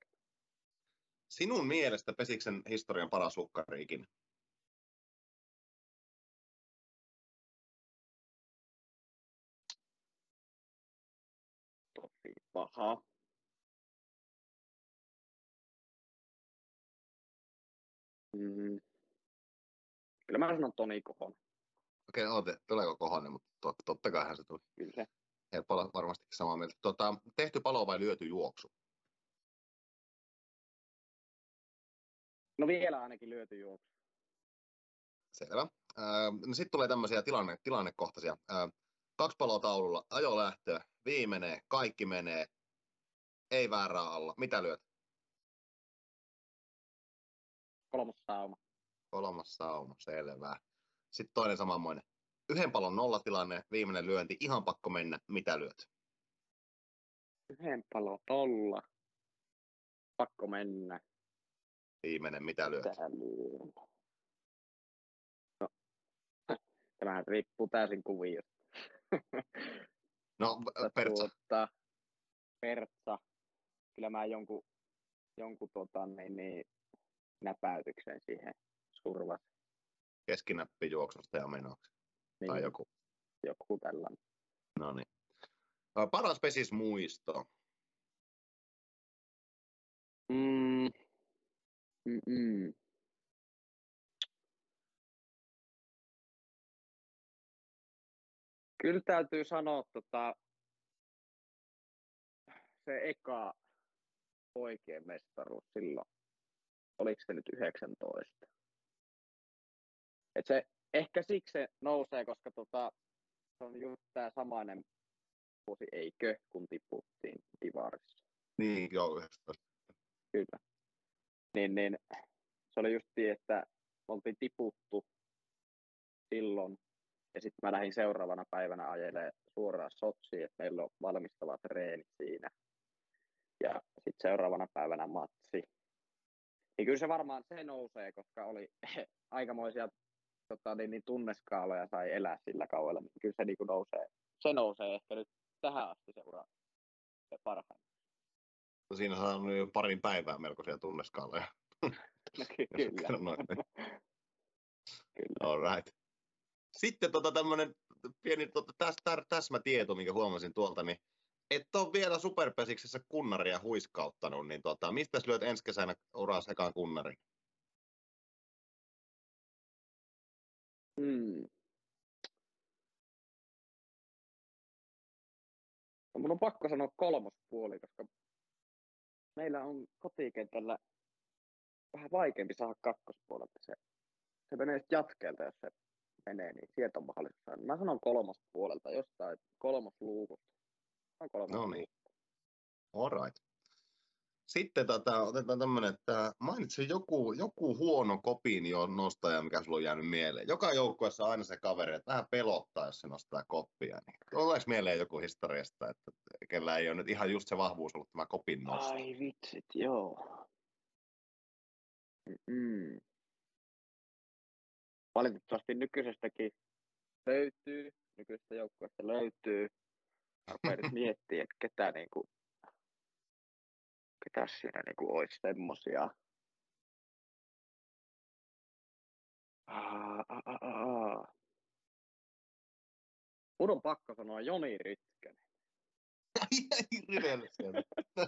Sinun mielestä Pesiksen historian paras hukkari ikinä? Tosi paha. Mm. Kyllä mä sanon Toni Kohonen. Okei, okay, tuleeko Kohonen, mutta tot, totta kai hän se tuli. Kyllä olla varmasti samaa mieltä. Tota, tehty palo vai lyöty juoksu? No vielä ainakin lyöty juoksu. Selvä. Öö, no sitten tulee tämmöisiä tilanne, tilannekohtaisia. Öö, kaksi paloa taululla, ajo lähtö, viimenee, kaikki menee, ei väärää alla. Mitä lyöt? Kolmas sauma. Kolmas sauma, selvä. Sitten toinen samanmoinen. Yhden palon nollatilanne, viimeinen lyönti, ihan pakko mennä. Mitä lyöt? Yhden palo tolla. Pakko mennä. Viimeinen, mitä lyöt? No. Tämähän riippuu täysin kuviosta. No, Pertsa. Tuota, Pertsa. Kyllä mä jonkun, jonkun tota, niin, niin, näpäytyksen siihen survas. Keskinäppi juoksusta ja menoksi. Niin, Tai joku. joku tällainen. No niin. Paras pesis muisto. Mm. Mm-mm. Kyllä täytyy sanoa, tota, se eka oikea mestaruus silloin, oliko se nyt 19? Et se, ehkä siksi se nousee, koska tota, se on just tämä samainen vuosi, eikö, kun tiputtiin Ivarissa. Niin, joo, 19. Kyllä. Niin, niin se oli just niin, että oltiin tiputtu silloin, ja sitten mä lähdin seuraavana päivänä ajelemaan suoraan Sotsiin, että meillä on valmistavat treenit siinä. Ja sitten seuraavana päivänä matsi. Niin kyllä se varmaan se nousee, koska oli aikamoisia tota, niin, niin tunneskaaloja sai elää sillä kaudella. Niin kyllä se niin nousee, se nousee ehkä nyt tähän asti se ura se. Siinä on jo parin päivää melkoisia tunneskaaloja. No, ky- kyllä. Noin. kyllä. All right. Sitten tota tämmönen pieni tota, täs, täs, täsmätieto, minkä huomasin tuolta, niin et ole vielä superpesiksessä kunnaria huiskauttanut, niin tota, mistä lyöt ensi kesänä uras ekaan kunnarin? Hmm. No, mun on pakko sanoa kolmospuoli, koska meillä on kotikentällä vähän vaikeampi saada kakkospuolelta se. Se menee jatkeelta, jos se menee, niin sieltä on mahdollisuus saada. Mä sanon kolmospuolelta, jostain kolmosluukusta. On kolmos No niin. All right. Sitten tota, otetaan tämmöinen, että mainitse joku, joku huono kopinio nostaja, mikä sulla on jäänyt mieleen. Joka joukkueessa aina se kaveri, että vähän pelottaa, jos se nostaa koppia. Niin mieleen joku historiasta, että kellä ei ole nyt ihan just se vahvuus ollut tämä kopin nosto? Ai vitsit, joo. Mm. Valitettavasti nykyisestäkin löytyy, nykyisestä joukkueesta löytyy. Nyt miettiä, että ketä niinku, ketä siinä niinku olisi semmosia. Mun on pakko sanoa Joni Rytkönen. Sieltä.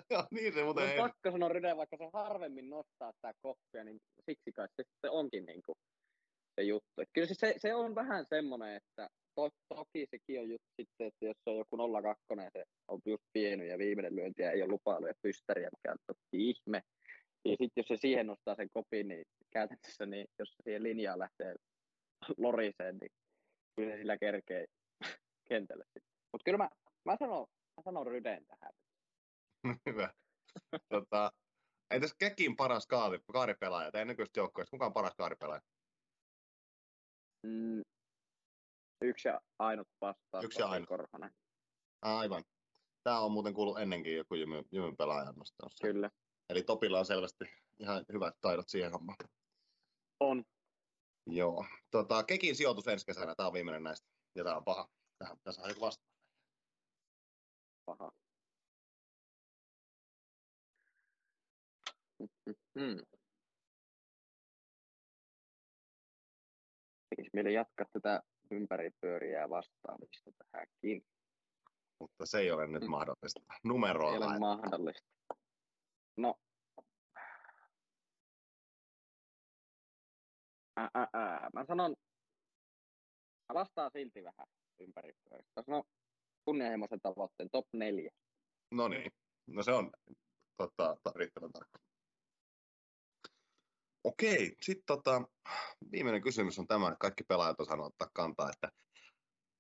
Joo, niin se Mun muuten on ei. pakko sanoa Ryde, vaikka se harvemmin nostaa sitä koppia, niin siksi kai se onkin niin kuin se juttu. Et kyllä se, se, se, on vähän semmoinen, että to, toki sekin on just sitten, että jos on joku 02 ja se on just pieni ja viimeinen lyönti ja ei ole lupailu ja pystäriä, mikä on toki ihme. Ja sitten jos se siihen nostaa sen kopin, niin käytännössä, niin jos siihen linjaan lähtee loriseen, niin kyllä se sillä kerkee kentälle sitten. Mutta kyllä mä, mä sanon, mä sanon Ryden tähän. Hyvä. Tota, Entäs Kekin paras kaari, kaaripelaaja, tai nykyistä joukkueesta, kuka on paras kaaripelaaja? Mm, yksi ja ainut vastaus. Yksi ja ainut. Korhonen. Aivan. Tämä on muuten kuullut ennenkin joku jymyn, jymyn pelaajan nostossa. Kyllä. Eli Topilla on selvästi ihan hyvät taidot siihen hommaan. On. Joo. Tota, Kekin sijoitus ensi kesänä, tämä on viimeinen näistä. Ja tämä on paha. Tähän tässä on joku vasta. Paha. Mm. Tekisi mieli jatkaa tätä ympäripyöriää vastaamista tähänkin. Mutta se ei ole nyt Mm. mahdollista. Numeroa Ei ole mahdollista. No. Ää, ää, ää. Mä sanon, mä vastaan silti vähän ympäripyöristä. Mä sanon kunnianhimoisen tavoitteen top 4. No niin. No se on tota, ta- riittävän tarkka. Okei, sitten tota, viimeinen kysymys on tämä, että kaikki pelaajat on sanonut ottaa kantaa, että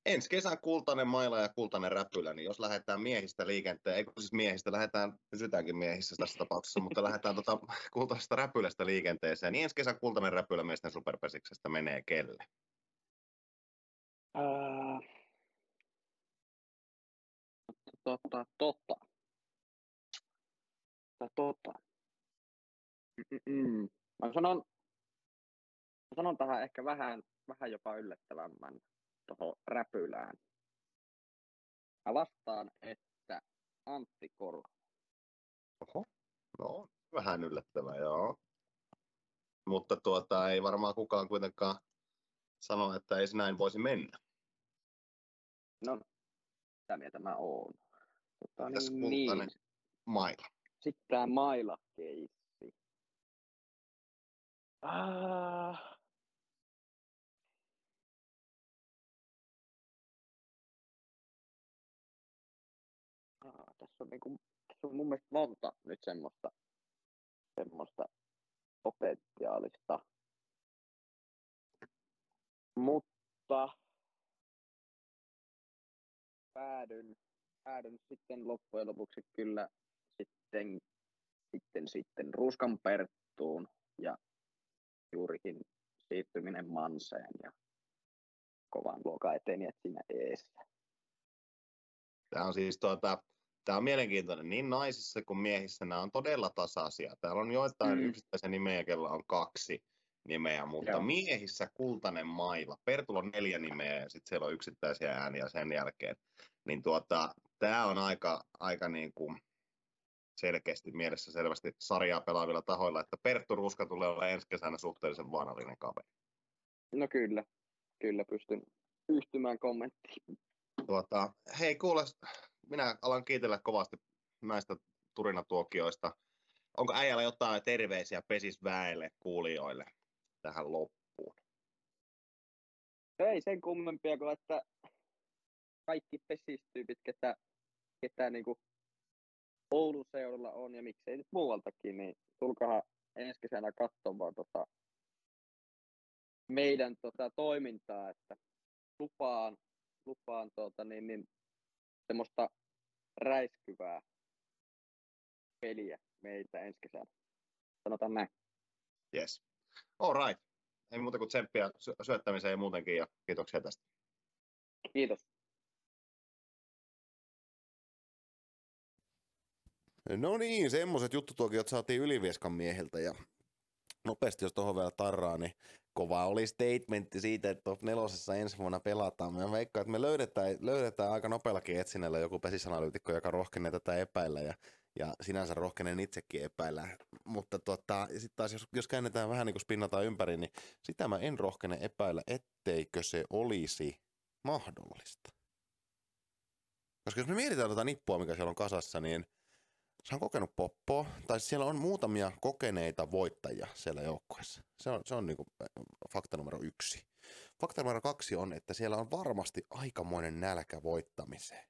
ensi kesän kultainen maila ja kultainen räpylä, niin jos lähdetään miehistä liikenteen, eikö siis miehistä, lähdetään, pysytäänkin miehissä tässä tapauksessa, mutta lähdetään tota kultaisesta räpylästä liikenteeseen, niin ensi kesän kultainen räpylä miesten superpesiksestä menee kelle? Ää... Tota, tota. Tota, tota. Mm-mm. Mä sanon, mä sanon tähän ehkä vähän, vähän jopa yllättävämmän tuohon räpylään. Mä vastaan, että Antti Korho. Oho, no vähän yllättävää, joo. Mutta tuota, ei varmaan kukaan kuitenkaan sano, että ei se näin voisi mennä. No, mitä mieltä mä oon. Tota, Mitäs niin, kultainen? niin. Maila. Sitten tämä Maila-keissi. Ah. Ah, tässä on, niinku, tässä on mun mielestä monta nyt semmoista, semmoista potentiaalista. Mutta päädyn, päädyn sitten loppujen lopuksi kyllä sitten, sitten, sitten Ruskan Perttuun ja juurikin siirtyminen Manseen ja kovan luokan etenijät siinä eessä. Tämä on siis tuota, tämä on mielenkiintoinen. Niin naisissa kuin miehissä nämä on todella tasaisia. Täällä on joitain Mm. yksittäisiä nimeä, kellä on kaksi nimeä, mutta Joo. miehissä kultainen maila. Pertulla on neljä nimeä ja sitten siellä on yksittäisiä ääniä sen jälkeen. Niin tuota, tämä on aika, aika niin kuin selkeästi mielessä selvästi sarjaa pelaavilla tahoilla, että Perttu Ruska tulee olla ensi kesänä suhteellisen vaarallinen kaveri. No kyllä, kyllä pystyn yhtymään kommenttiin. Tuota, hei kuule, minä alan kiitellä kovasti näistä turinatuokioista. Onko äijällä jotain terveisiä pesisväelle kuulijoille tähän loppuun? Ei sen kummempia kuin, että kaikki pesistyypit, ketä, ketä niin kuin Oulun seudulla on ja miksei nyt muualtakin, niin tulkaa ensi kesänä katsomaan tota meidän tota toimintaa, että lupaan, lupaan tuota, niin, niin, semmoista räiskyvää peliä meiltä ensi kesänä. Sanotaan näin. Yes. All right. Ei muuta kuin tsemppiä sy- syöttämiseen ja muutenkin ja kiitoksia tästä. Kiitos. No niin, semmoiset juttutuokiot saatiin Ylivieskan miehiltä ja nopeasti jos tuohon vielä tarraa, niin kova oli statementti siitä, että top nelosessa ensi vuonna pelataan. Mä veikkaan, että me löydetään, löydetään aika nopeallakin etsinnällä joku pesisanalyytikko, joka rohkenee tätä epäillä ja, ja sinänsä rohkenen itsekin epäillä. Mutta tota, sitten taas jos, jos käännetään vähän niin kuin spinnataan ympäri, niin sitä mä en rohkene epäillä, etteikö se olisi mahdollista. Koska jos me mietitään tuota nippua, mikä siellä on kasassa, niin se on kokenut poppoa, tai siellä on muutamia kokeneita voittajia siellä joukkueessa. Se on, se on niin fakta numero yksi. Fakta numero kaksi on, että siellä on varmasti aikamoinen nälkä voittamiseen.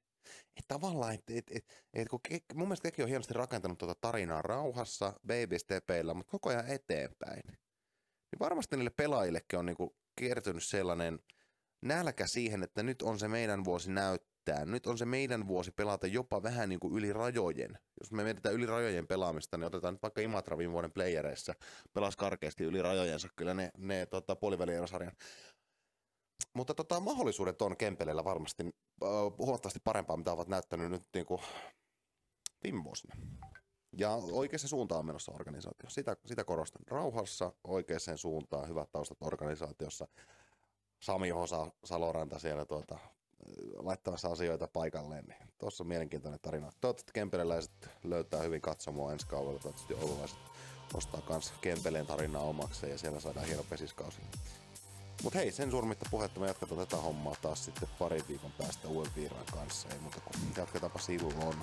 Että tavallaan, että et, et, et, kun ke, mun mielestä Keki on hienosti rakentanut tuota tarinaa rauhassa, baby stepeillä, mutta koko ajan eteenpäin. Niin varmasti niille pelaajillekin on niin kertynyt sellainen nälkä siihen, että nyt on se meidän vuosi näyttää yrittää. Nyt on se meidän vuosi pelata jopa vähän niin kuin yli rajojen. Jos me mietitään yli rajojen pelaamista, niin otetaan nyt vaikka Imatra viime vuoden playereissa. Pelas karkeasti yli rajojensa kyllä ne, ne tota, puolivälierosarjan. Mutta tota, mahdollisuudet on Kempeleillä varmasti äh, huomattavasti parempaa, mitä ovat näyttänyt nyt niin kuin viime vuosina. Ja oikeassa suuntaan on menossa organisaatio. Sitä, sitä korostan. Rauhassa, oikeaan suuntaan, hyvät taustat organisaatiossa. Sami Hosa, Saloranta siellä tuota, laittamassa asioita paikalleen. Niin tuossa on mielenkiintoinen tarina. Toivottavasti kempeleläiset löytää hyvin katsomoa ensi kaudella. Toivottavasti oululaiset ostaa myös Kempeleen tarinaa omakseen ja siellä saadaan hieno pesiskausi. Mutta hei, sen surmitta puhetta me jatketaan tätä hommaa taas sitten pari viikon päästä uuden viiran kanssa. Ei muuta kuin jatketaanpa silloin.